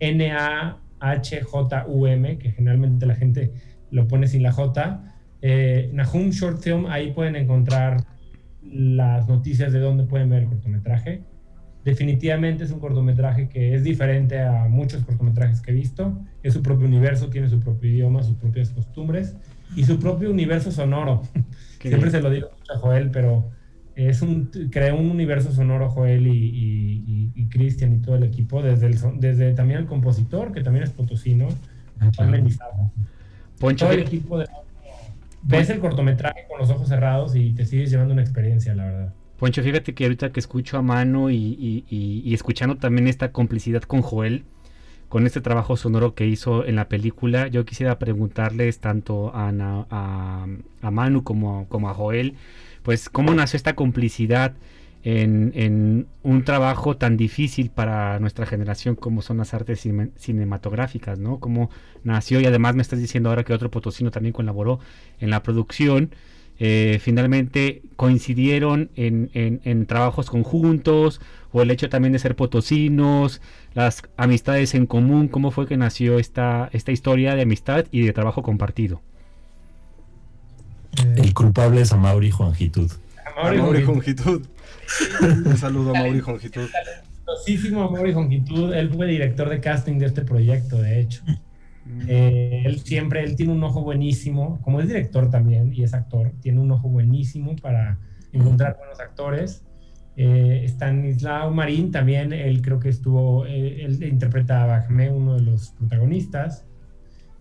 F: N-A-H-J-U-M, que generalmente la gente lo pone sin la J. Eh, Nahum Short Film, ahí pueden encontrar las noticias de dónde pueden ver el cortometraje. Definitivamente es un cortometraje que es diferente a muchos cortometrajes que he visto. Es su propio universo, tiene su propio idioma, sus propias costumbres y su propio universo sonoro. [LAUGHS] Siempre se lo digo a Joel, pero es un, creó un universo sonoro Joel y, y, Cristian y todo el equipo, desde, el, desde también el compositor, que también es potosino, ah, Poncho, todo el equipo de... Ves el cortometraje con los ojos cerrados y te sigues llevando una experiencia, la verdad.
C: Poncho, fíjate que ahorita que escucho a Mano y, escuchando también esta complicidad con Joel, con este trabajo sonoro que hizo en la película, yo quisiera preguntarles tanto a, Manu como, como a Joel, pues cómo nació esta complicidad en, un trabajo tan difícil para nuestra generación como son las artes cinematográficas, ¿no? Cómo nació y además me estás diciendo ahora que otro potosino también colaboró en la producción. Eh, finalmente coincidieron en, trabajos conjuntos o el hecho también de ser potosinos, las amistades en común, cómo fue que nació esta, esta historia de amistad y de trabajo compartido.
E: El culpable es Amauri Juanjitud.
D: Amauri Juanjitud. [LAUGHS] Un saludo a Mauri Juanjitud.
F: a Mauri Juanjitud. Él fue director de casting de este proyecto, de hecho. Eh, él siempre, él tiene un ojo buenísimo, como es director también y es actor, tiene un ojo buenísimo para encontrar buenos actores. Eh, Stanislao Marín también, él creo que estuvo, eh, él interpreta a Bajme, uno de los protagonistas.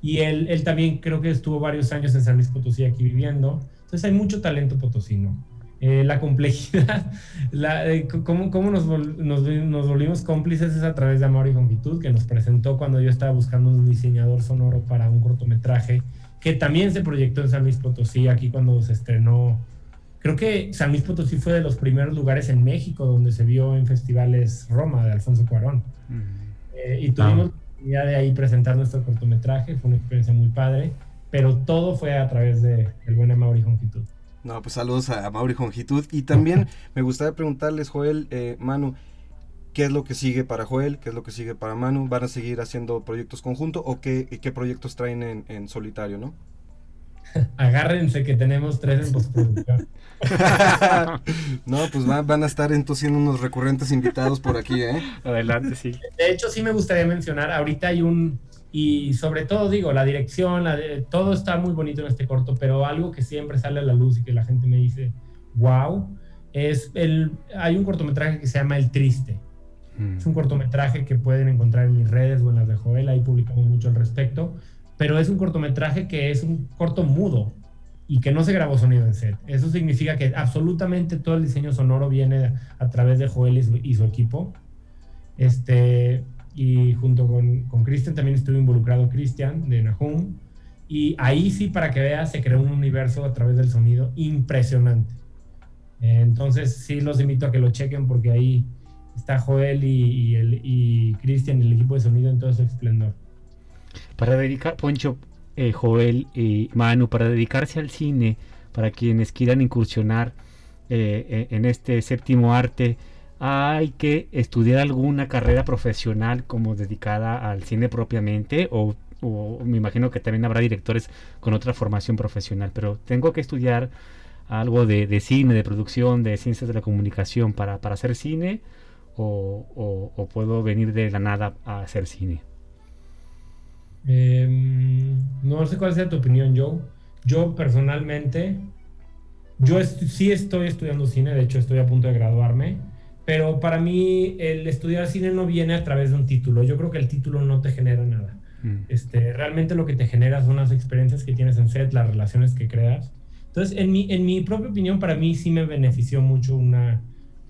F: Y él, él también creo que estuvo varios años en San Luis Potosí aquí viviendo. Entonces hay mucho talento potosino. Eh, la complejidad, [LAUGHS] la, eh, cómo, cómo nos, nos, nos, volvimos cómplices es a través de Amor y Longitud, que nos presentó cuando yo estaba buscando un diseñador sonoro para un cortometraje, que también se proyectó en San Luis Potosí, aquí cuando se estrenó. Creo que San Luis Potosí fue de los primeros lugares en México donde se vio en festivales Roma de Alfonso Cuarón. Eh, y tuvimos de ahí presentar nuestro cortometraje, fue una experiencia muy padre, pero todo fue a través de el buen Mauri Jongitud.
D: No, pues saludos a Mauri Jongitud. Y también [LAUGHS] me gustaría preguntarles, Joel, eh, Manu, ¿qué es lo que sigue para Joel? ¿Qué es lo que sigue para Manu? ¿Van a seguir haciendo proyectos conjuntos o qué, qué proyectos traen en, en solitario, no? [LAUGHS]
F: Agárrense que tenemos tres en postproducción. [LAUGHS]
D: no, pues van a estar entonces unos recurrentes invitados por aquí, ¿eh?
C: Adelante, sí.
F: De hecho, sí me gustaría mencionar, ahorita hay un, y sobre todo digo, la dirección, todo está muy bonito en este corto, pero algo que siempre sale a la luz y que la gente me dice, wow, es el, hay un cortometraje que se llama El Triste. Mm. Es un cortometraje que pueden encontrar en mis redes o en las de Joel, ahí publicamos mucho al respecto pero es un cortometraje que es un corto mudo y que no se grabó sonido en set. Eso significa que absolutamente todo el diseño sonoro viene a través de Joel y su, equipo. Este, y junto con, con Christian también estuvo involucrado Christian de Nahum. Y ahí sí, para que veas, se creó un universo a través del sonido impresionante. Entonces sí los invito a que lo chequen porque ahí está Joel y, y Cristian y el equipo de sonido en todo su esplendor.
C: Para dedicar, Poncho, eh, Joel y Manu, para dedicarse al cine, para quienes quieran incursionar eh, en este séptimo arte, hay que estudiar alguna carrera profesional como dedicada al cine propiamente o, me imagino que también habrá directores con otra formación profesional, pero tengo que estudiar algo de, cine, de producción, de ciencias de la comunicación para, para hacer cine o, puedo venir de la nada a hacer cine?
F: Em, no sé cuál sea tu opinión, Joe. Yo personalmente, yo sí estoy estudiando cine, de hecho estoy a punto de graduarme, pero para mí el estudiar cine no viene a través de un título. Yo creo que el título no te genera nada. Mm. Este, realmente lo que te genera son las experiencias que tienes en set, las relaciones que creas. Entonces, en mi, en mi propia opinión, para mí sí me benefició mucho una,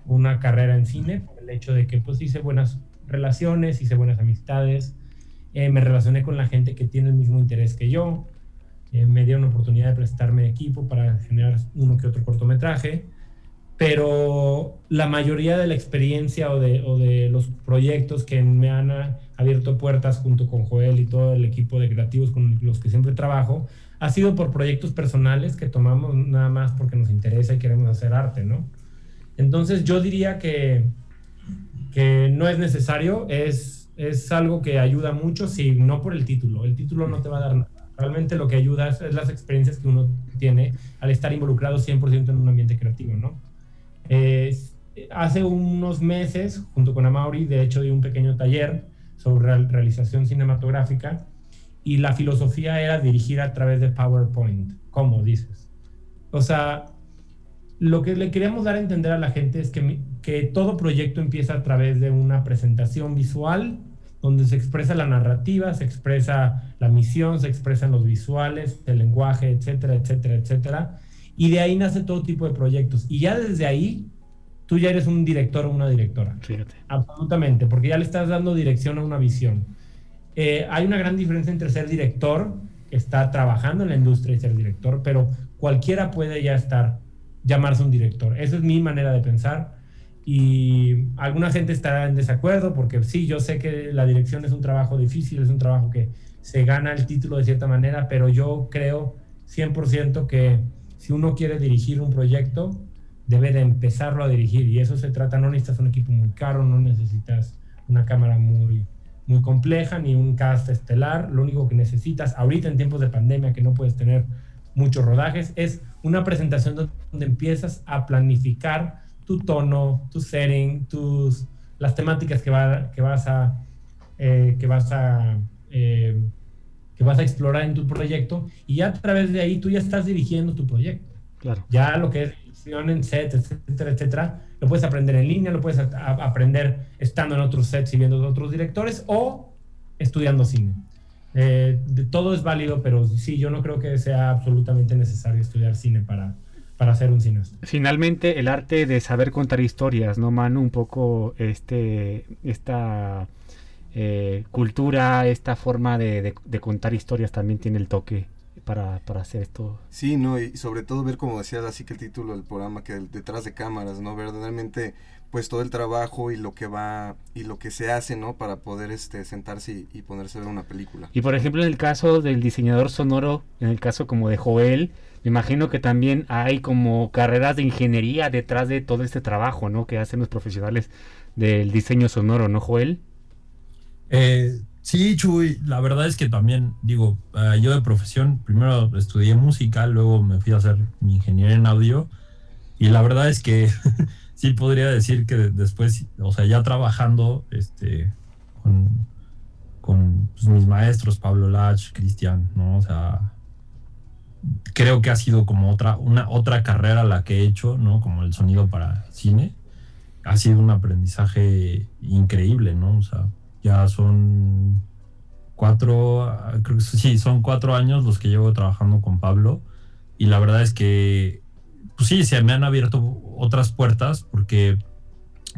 F: una carrera en cine, por el hecho de que pues hice buenas relaciones, hice buenas amistades, eh, me relacioné con la gente que tiene el mismo interés que yo, eh, me dieron oportunidad de prestarme equipo para generar uno que otro cortometraje, pero la mayoría de la experiencia o de, o de los proyectos que me han abierto puertas junto con Joel y todo el equipo de creativos con los que siempre trabajo, ha sido por proyectos personales que tomamos nada más porque nos interesa y queremos hacer arte, ¿no? Entonces yo diría que, que no es necesario, es, es algo que ayuda mucho, si no por el título. El título no te va a dar nada. Realmente lo que ayuda es, las experiencias que uno tiene al estar involucrado 100% en un ambiente creativo, ¿no? Hace unos meses, junto con Amaury, de hecho, di un pequeño taller sobre realización cinematográfica y la filosofía era dirigir a través de PowerPoint, como dices. O sea, lo que le queríamos dar a entender a la gente es que, que todo proyecto empieza a través de una presentación visual donde se expresa la narrativa, se expresa la misión, se expresan los visuales, el lenguaje, etcétera, etcétera, etcétera. Y de ahí nace todo tipo de proyectos. Y ya desde ahí, tú ya eres un director o una directora.
C: Fíjate.
F: Absolutamente, porque ya le estás dando dirección a una visión. Eh, hay una gran diferencia entre ser director, que está trabajando en la industria, y ser director, pero cualquiera puede ya estar llamarse un director. Esa es mi manera de pensar y alguna gente estará en desacuerdo porque sí, yo sé que la dirección es un trabajo difícil, es un trabajo que se gana el título de cierta manera, pero yo creo 100% que si uno quiere dirigir un proyecto, debe de empezarlo a dirigir y eso se trata, no necesitas un equipo muy caro, no necesitas una cámara muy, muy compleja ni un cast estelar, lo único que necesitas ahorita en tiempos de pandemia que no puedes tener muchos rodajes, es una presentación donde empiezas a planificar tu tono, tu setting, tus, las temáticas que, va, que vas a, eh, que vas a, eh, que vas a explorar en tu proyecto y ya a través de ahí tú ya estás dirigiendo tu proyecto.
C: Claro.
F: Ya lo que es edición en set, etcétera, etcétera, lo puedes aprender en línea, lo puedes aprender estando en otros sets y viendo otros directores o estudiando cine. Eh, de, todo es válido, pero sí, yo no creo que sea absolutamente necesario estudiar cine para, para hacer un cineasta.
C: Finalmente, el arte de saber contar historias, ¿no, Manu? Un poco este, esta eh, cultura, esta forma de, contar historias también tiene el toque para, para, hacer esto.
D: Sí, no, y sobre todo ver, como decías, así que el título del programa, que detrás de cámaras, ¿no? Verdaderamente pues todo el trabajo y lo que va y lo que se hace, ¿no? Para poder este sentarse y, ponerse a ver una película.
C: Y por ejemplo, en el caso del diseñador sonoro, en el caso como de Joel, me imagino que también hay como carreras de ingeniería detrás de todo este trabajo, ¿no? Que hacen los profesionales del diseño sonoro, ¿no, Joel?
E: Eh, sí, Chuy, la verdad es que también, digo, eh, yo de profesión, primero estudié música, luego me fui a hacer mi ingeniería en audio, y la verdad es que [LAUGHS] sí podría decir que después, o sea, ya trabajando este, con, pues, mis maestros, Pablo Lach, Cristian, ¿no? O sea, creo que ha sido como otra, una otra carrera la que he hecho, ¿no? Como el sonido para cine. Ha sido un aprendizaje increíble, ¿no? O sea, ya son cuatro, creo que sí, son cuatro años los que llevo trabajando con Pablo. Y la verdad es que pues sí, se me han abierto otras puertas porque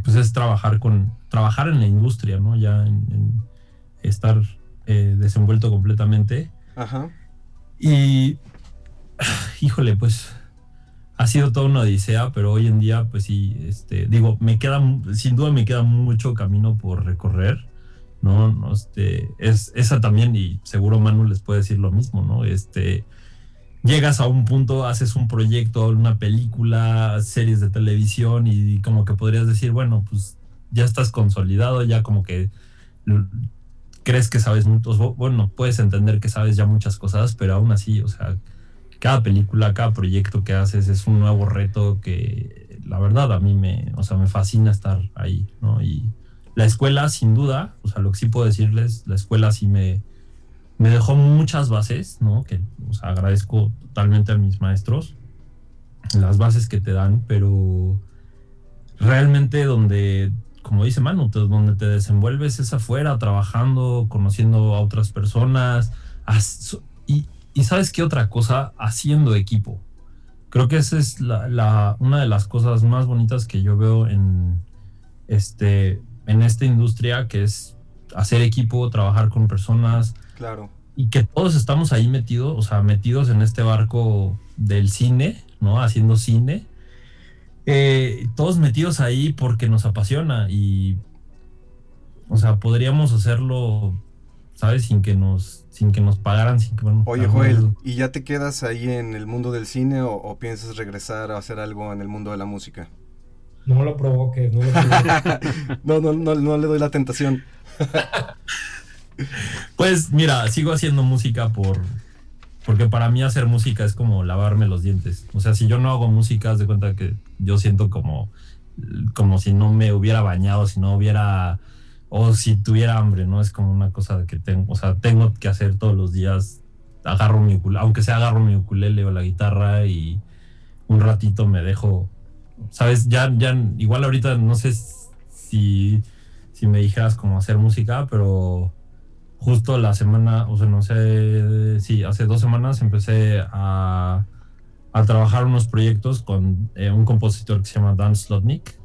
E: pues es trabajar con, trabajar en la industria, ¿no? Ya en, estar eh, desenvuelto completamente.
D: Ajá.
E: Y, [SIGHS] híjole, pues ha sido toda una odisea, pero hoy en día, pues sí, este, digo, me queda, sin duda me queda mucho camino por recorrer, ¿no? Este, es, esa también, y seguro Manu les puede decir lo mismo, ¿no? Este, llegas a un punto, haces un proyecto, una película, series de televisión y como que podrías decir, bueno, pues ya estás consolidado, ya como que crees que sabes mucho, bueno, puedes entender que sabes ya muchas cosas, pero aún así, o sea, cada película, cada proyecto que haces es un nuevo reto que la verdad a mí me, o sea, me fascina estar ahí, ¿no? Y la escuela, sin duda, o sea, lo que sí puedo decirles, la escuela sí me, me dejó muchas bases, ¿no? Que, o sea, agradezco totalmente a mis maestros las bases que te dan, pero realmente donde, como dice Manu, donde te desenvuelves es afuera, trabajando, conociendo a otras personas, y, y sabes qué otra cosa, haciendo equipo. Creo que esa es la, una de las cosas más bonitas que yo veo en, este, en esta industria, que es hacer equipo, trabajar con personas.
D: Claro.
E: Y que todos estamos ahí metidos, o sea, metidos en este barco del cine, ¿no? Haciendo cine. Eh, todos metidos ahí porque nos apasiona y, o sea, podríamos hacerlo, ¿sabes? Sin que nos sin que nos pagaran. Sin que,
D: Oye, Joel, ¿y ya te quedas ahí en el mundo del cine o, piensas regresar a hacer algo en el mundo de la música?
F: No lo provoques, no [LAUGHS]
D: no, no, no, no le doy la tentación. [LAUGHS]
E: pues mira, sigo haciendo música por, porque para mí hacer música es como lavarme los dientes. O sea, si yo no hago música, haz de cuenta que yo siento como, como si no me hubiera bañado, si no hubiera o si tuviera hambre, ¿no? Es como una cosa que tengo, o sea, tengo que hacer todos los días, agarro mi ukulele, aunque sea agarro mi ukulele o la guitarra y un ratito me dejo, ¿sabes? Ya, ya, igual ahorita no sé si, si me dijeras cómo hacer música, pero justo la semana, o sea, no sé, sí, hace dos semanas empecé a, a trabajar unos proyectos con eh, un compositor que se llama Dan Slotnick,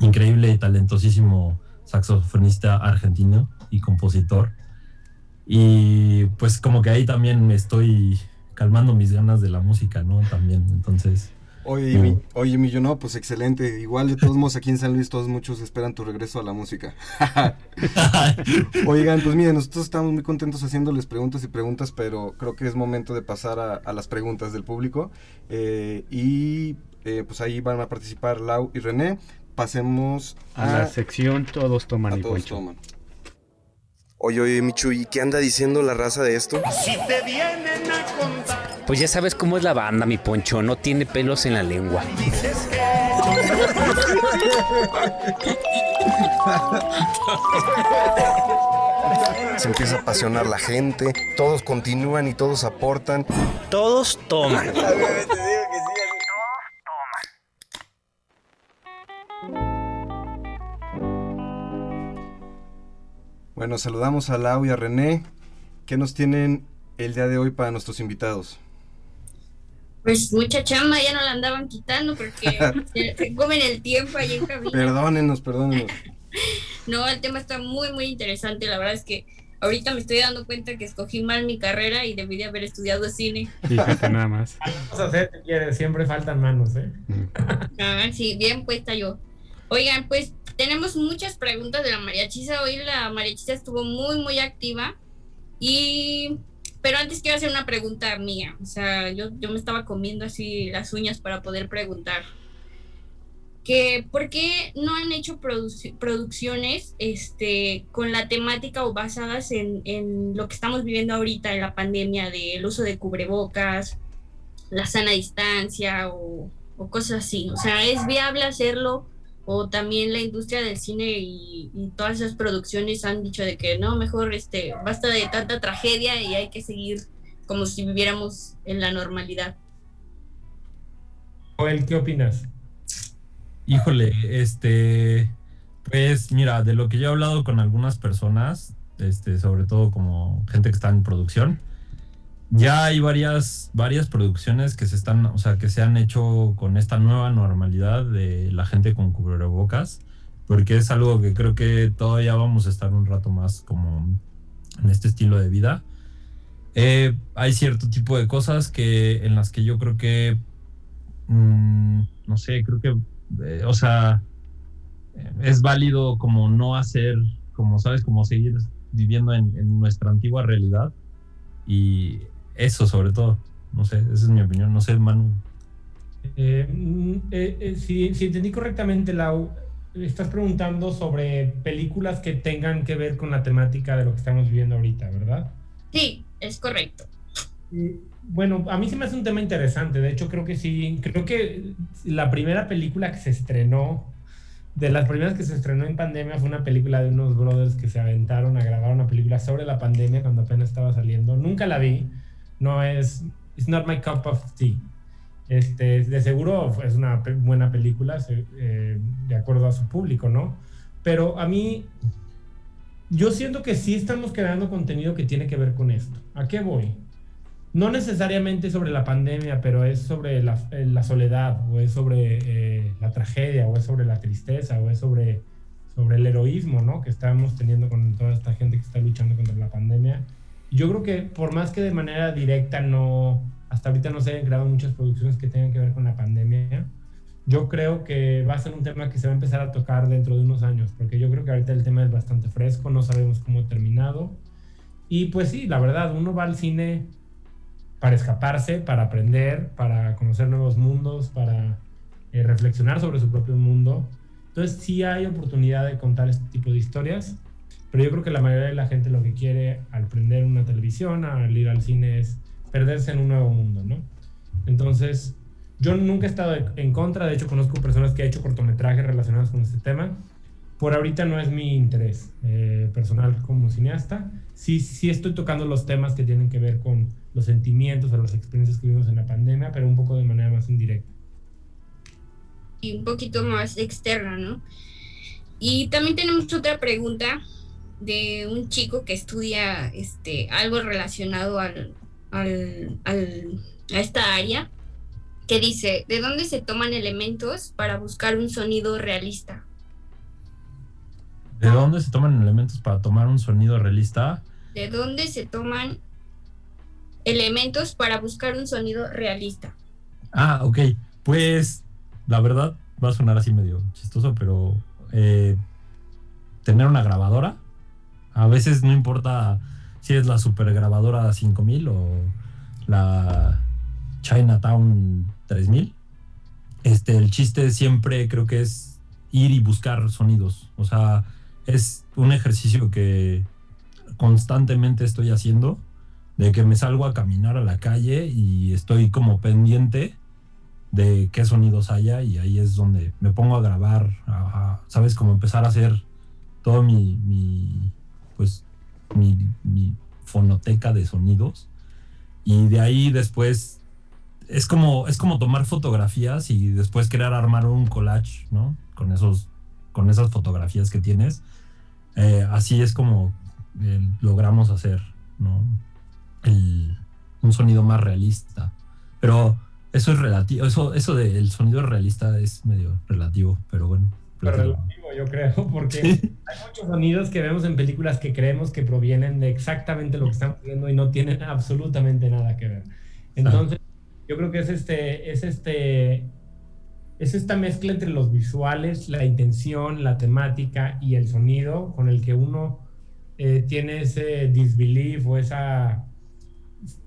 E: increíble y talentosísimo saxofonista argentino y compositor. Y pues como que ahí también me estoy calmando mis ganas de la música, ¿no? También, entonces...
D: Oye, mi, oye, mi, yo no, pues excelente. Igual de todos modos aquí en San Luis todos muchos esperan tu regreso a la música. [LAUGHS] [LAUGHS] Oigan, pues miren, nosotros estamos muy contentos haciéndoles preguntas y preguntas, pero creo que es momento de pasar a, las preguntas del público. Eh, y eh, pues ahí van a participar Lau y René pasemos
C: a, la sección Todos toman y todos toman.
B: Oye, oye, Michu, ¿y qué anda diciendo la raza de esto? Si te
A: vienen a contar. Pues ya sabes cómo es la banda, mi Poncho. No tiene pelos en la lengua.
B: Se empieza a apasionar la gente, todos continúan y todos aportan.
A: Todos toman. [LAUGHS]
D: Bueno, saludamos a Lau y a René. ¿Qué nos tienen el día de hoy para nuestros invitados?
L: Pues mucha chamba, ya no la andaban quitando porque [LAUGHS] se comen el tiempo ahí en cabina.
D: Perdónenos, perdónenos. [LAUGHS]
L: no, el tema está muy, muy interesante. La verdad es que ahorita me estoy dando cuenta que escogí mal mi carrera y debí de haber estudiado cine.
C: Fíjate nada más. [LAUGHS]
F: Vamos a hacer, siempre faltan manos, ¿eh?
L: Ah, sí, bien puesta yo. Oigan, pues tenemos muchas preguntas de la mariachisa. Hoy la mariachisa estuvo muy, muy activa. Y, pero antes quiero hacer una pregunta mía. O sea, yo, yo me estaba comiendo así las uñas para poder preguntar. Que, ¿por qué no han hecho producciones este, con la temática o basadas en, en lo que estamos viviendo ahorita en la pandemia del uso de cubrebocas, la sana distancia o cosas así? O sea, ¿es viable hacerlo? O también la industria del cine y, todas esas producciones han dicho de que no, mejor este, basta de tanta tragedia y hay que seguir como si viviéramos en la normalidad.
F: Joel, ¿qué opinas?
E: Híjole, este, pues mira, de lo que yo he hablado con algunas personas, este, sobre todo como gente que está en producción, ya hay varias, varias producciones que se están, o sea, que se han hecho con esta nueva normalidad de la gente con cubrebocas, porque es algo que creo que todavía vamos a estar un rato más como en este estilo de vida. Eh, hay cierto tipo de cosas que en las que yo creo que mm, no sé, creo que, eh, o sea, es válido como no hacer, como sabes, como seguir viviendo en, en nuestra antigua realidad. Y eso sobre todo, no sé, esa es mi opinión, no sé, Manu.
F: Eh, mm, eh, eh, si, si, entendí correctamente, Lau, estás preguntando sobre películas que tengan que ver con la temática de lo que estamos viviendo ahorita, ¿verdad?
L: Sí, es correcto.
F: Bueno, a mí se me hace un tema interesante. De hecho, creo que sí. Creo que la primera película que se estrenó, de las primeras que se estrenó en pandemia, fue una película de unos brothers que se aventaron a grabar una película sobre la pandemia cuando apenas estaba saliendo. Nunca la vi. No es. It's not my cup of tea. Este, de seguro es una buena película, eh, de acuerdo a su público, ¿no? Pero a mí, yo siento que sí estamos creando contenido que tiene que ver con esto. ¿A qué voy? No necesariamente sobre la pandemia, pero es sobre la, eh, la soledad, o es sobre eh, la tragedia, o es sobre la tristeza, o es sobre, sobre el heroísmo, ¿no? Que estamos teniendo con toda esta gente que está luchando contra la pandemia. Yo creo que por más que de manera directa no hasta ahorita no se han creado muchas producciones que tengan que ver con la pandemia. Yo creo que va a ser un tema que se va a empezar a tocar dentro de unos años, porque yo creo que ahorita el tema es bastante fresco, no sabemos cómo ha terminado. Y pues sí, la verdad, uno va al cine para escaparse, para aprender, para conocer nuevos mundos, para eh, reflexionar sobre su propio mundo. Entonces sí hay oportunidad de contar este tipo de historias, pero yo creo que la mayoría de la gente lo que quiere al prender una televisión, al ir al cine es perderse en un nuevo mundo, ¿no? Entonces, yo nunca he estado en contra, de hecho conozco personas que han hecho cortometrajes relacionados con este tema. Por ahorita no es mi interés eh, personal como cineasta. Sí, sí estoy tocando los temas que tienen que ver con los sentimientos o las experiencias que vivimos en la pandemia, pero un poco de manera más indirecta.
L: Y un poquito más externa, ¿no? Y también tenemos otra pregunta de un chico que estudia este, algo relacionado al, al, a esta área que dice, ¿de dónde se toman elementos para buscar un sonido realista?
E: ¿De dónde se toman elementos para tomar un sonido realista?
L: ¿De dónde se toman elementos para buscar un sonido realista?
E: Ah, ok. Pues la verdad va a sonar así medio chistoso, pero eh, tener una grabadora, a veces no importa si es la super grabadora 5000 o la Chinatown 3000. Este, el chiste siempre creo que es ir y buscar sonidos. O sea, es un ejercicio que constantemente estoy haciendo, de que me salgo a caminar a la calle y estoy como pendiente de qué sonidos haya y ahí es donde me pongo a grabar, ¿sabes? Como empezar a hacer todo mi, mi pues, mi, fonoteca de sonidos. Y de ahí después es como, es como tomar fotografías y después querer armar un collage, ¿no? Con, esos, con esas fotografías que tienes. Eh, así es como eh, logramos hacer, ¿no? un sonido más realista. Pero eso es relativo, eso, eso del sonido realista es medio relativo, pero bueno
F: relativo, yo creo, [LAUGHS] porque hay muchos sonidos que vemos en películas que creemos que provienen de exactamente lo que estamos viendo y no tienen absolutamente nada que ver. Entonces, yo creo que es este, es este, es esta mezcla entre los visuales, la intención, la temática y el sonido con el que uno eh, tiene ese disbelief o esa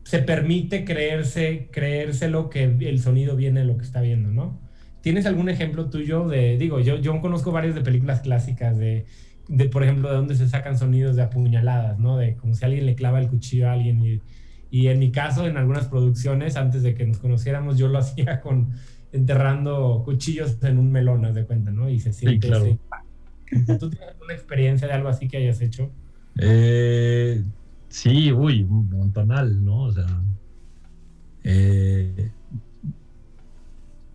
F: se permite creerse, creérselo que el sonido viene de lo que está viendo, ¿no? ¿Tienes algún ejemplo tuyo de, digo, yo, yo conozco varios de películas clásicas de, de, por ejemplo, de dónde se sacan sonidos de apuñaladas, ¿no? De como si alguien le clava el cuchillo a alguien. Y, y en mi caso, en algunas producciones, antes de que nos conociéramos, yo lo [LAUGHS] hacía con enterrando cuchillos en un melón, haz de cuenta, ¿no? Y se siente sí, claro. ¿Tú tienes alguna experiencia de algo así que hayas hecho?
E: Eh, sí, uy, un montonal, ¿no? O sea, eh,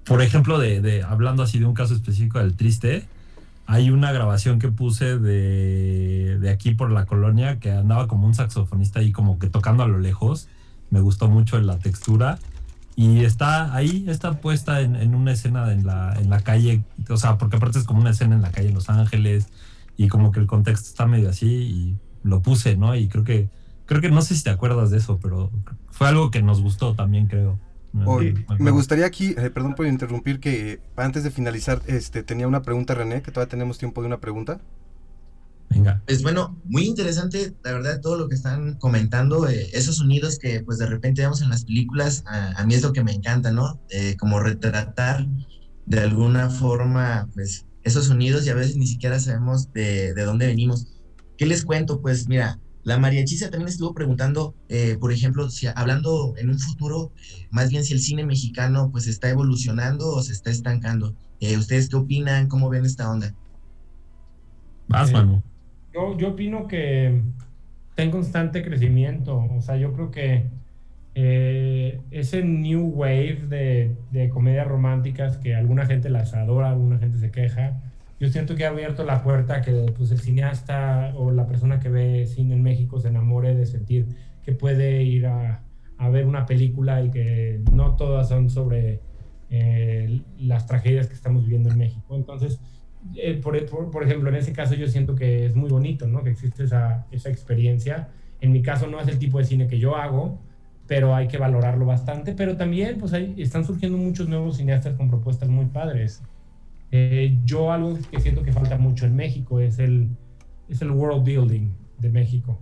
E: por ejemplo, de, hablando así de un caso específico del triste, hay una grabación que puse de, de, aquí por la colonia que andaba como un saxofonista ahí como que tocando a lo lejos. Me gustó mucho la textura. Y está ahí, está puesta en, una escena en la, en la calle, o sea, porque aparte es como una escena en la calle en Los Ángeles y como que el contexto está medio así y lo puse, ¿no? Y creo que, creo que no sé si te acuerdas de eso, pero fue algo que nos gustó también, creo.
D: Hoy, me gustaría aquí, eh, perdón por interrumpir, que antes de finalizar, este, tenía una pregunta René, que todavía tenemos tiempo de una pregunta.
E: Venga.
M: Pues bueno, muy interesante, la verdad, todo lo que están comentando, eh, esos sonidos que pues de repente vemos en las películas, a, a mí es lo que me encanta, ¿no? Eh, como retratar de alguna forma, pues, esos sonidos y a veces ni siquiera sabemos de, de dónde venimos. ¿Qué les cuento? Pues mira, la mariachisa también estuvo preguntando, eh, por ejemplo, si hablando en un futuro, eh, más bien si el cine mexicano pues está evolucionando o se está estancando. Eh, ¿Ustedes qué opinan? ¿Cómo ven esta onda?
E: Vas, Manu.
F: Yo, yo opino que está en constante crecimiento. O sea, yo creo que eh, ese new wave de, de comedias románticas que alguna gente las adora, alguna gente se queja, yo siento que ha abierto la puerta a que pues, el cineasta o la persona que ve cine en México se enamore de sentir que puede ir a, ver una película y que no todas son sobre eh, las tragedias que estamos viviendo en México. Entonces, eh, por, por, por, ejemplo, en ese caso yo siento que es muy bonito, ¿no? Que existe esa, esa experiencia. En mi caso no es el tipo de cine que yo hago, pero hay que valorarlo bastante. Pero también, pues, hay, están surgiendo muchos nuevos cineastas con propuestas muy padres. Eh, yo algo que siento que falta mucho en México es el, es el world building de México.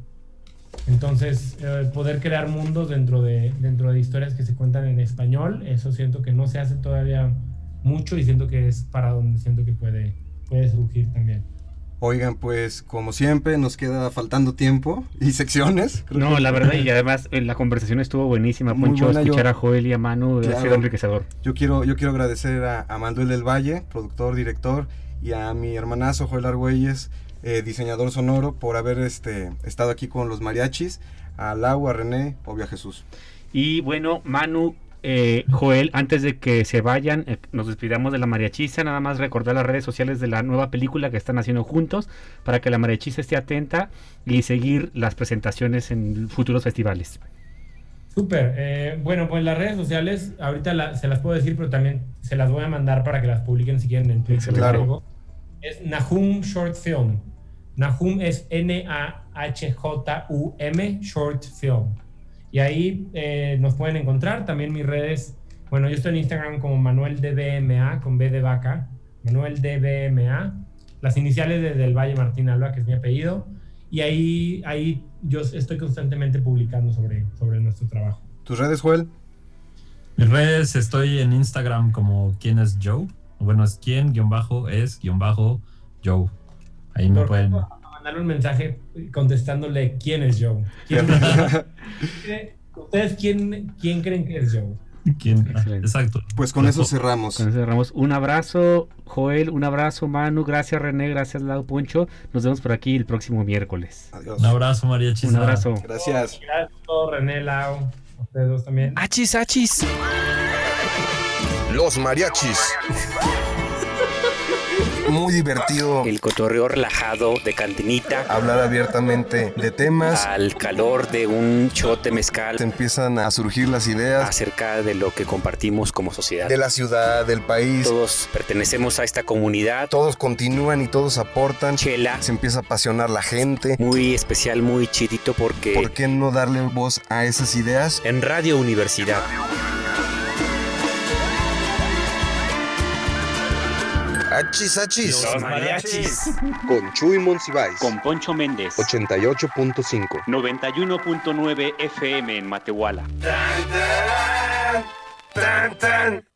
F: Entonces, eh, poder crear mundos dentro de, dentro de historias que se cuentan en español, eso siento que no se hace todavía mucho y siento que es para donde siento que puede, puede surgir también.
D: Oigan, pues como siempre nos queda faltando tiempo y [LAUGHS] secciones.
C: Creo no, que... la verdad y [LAUGHS] además la conversación estuvo buenísima, Muy Poncho, buena, escuchar yo, a Joel y a Manu claro, ha sido enriquecedor.
D: Yo quiero, yo quiero agradecer a, a, Manuel del Valle, productor, director, y a mi hermanazo Joel Argüelles, eh, diseñador sonoro, por haber este, estado aquí con los mariachis, a Lau, a René, obvio a Jesús.
C: Y bueno, Manu, eh, Joel, antes de que se vayan, eh, nos despidamos de la mariachisa, nada más recordar las redes sociales de la nueva película que están haciendo juntos para que la mariachisa esté atenta y seguir las presentaciones en futuros festivales.
F: Súper, eh, bueno, pues las redes sociales, ahorita la, se las puedo decir, pero también se las voy a mandar para que las publiquen si quieren en Twitter.
D: Claro.
F: Es Nahum Short Film. Nahum es N-A-H-J-U-M Short Film. Y ahí eh, nos pueden encontrar. También mis redes. Bueno, yo estoy en Instagram como ManuelDBMA con B de vaca. ManuelDBMA. Las iniciales de Del Valle Martín Alba, que es mi apellido. Y ahí, ahí yo estoy constantemente publicando sobre, sobre nuestro trabajo.
D: ¿Tus redes, Joel?
E: Mis redes estoy en Instagram como quién es Joe. Bueno, es quién, guion bajo, es, guion bajo, Joe. Ahí me pueden
F: mandarle un mensaje contestándole quién es Joe. ¿Quién [LAUGHS] ¿Ustedes quién, quién creen que es Joe?
E: ¿Quién? Exacto.
D: Pues con eso cerramos.
C: Con eso cerramos. Un abrazo, Joel, un abrazo, Manu. Gracias, René. Gracias, Lau Poncho. Nos vemos por aquí el próximo miércoles.
E: Adiós. Un abrazo, María Chis.
C: Un abrazo.
D: Gracias.
F: Gracias, René, Lau. Ustedes dos también.
C: Achis, achis.
B: Los mariachis muy divertido.
A: El cotorreo relajado de cantinita.
B: Hablar abiertamente de temas.
A: Al calor de un shot de mezcal.
B: Se empiezan a surgir las ideas.
A: Acerca de lo que compartimos como sociedad.
B: De la ciudad, del país.
A: Todos pertenecemos a esta comunidad.
B: Todos continúan y todos aportan.
A: Chela.
B: Se empieza a apasionar la gente.
A: Muy especial, muy chidito porque...
B: ¿Por qué no darle voz a esas ideas?
A: En Radio Universidad.
B: Achis, achis.
A: Los mariachis.
B: Con Chuy Monsiváis.
A: Con Poncho Méndez.
B: 88.5.
A: 91.9 FM en Matehuala.
B: Tan, tan, tan, tan.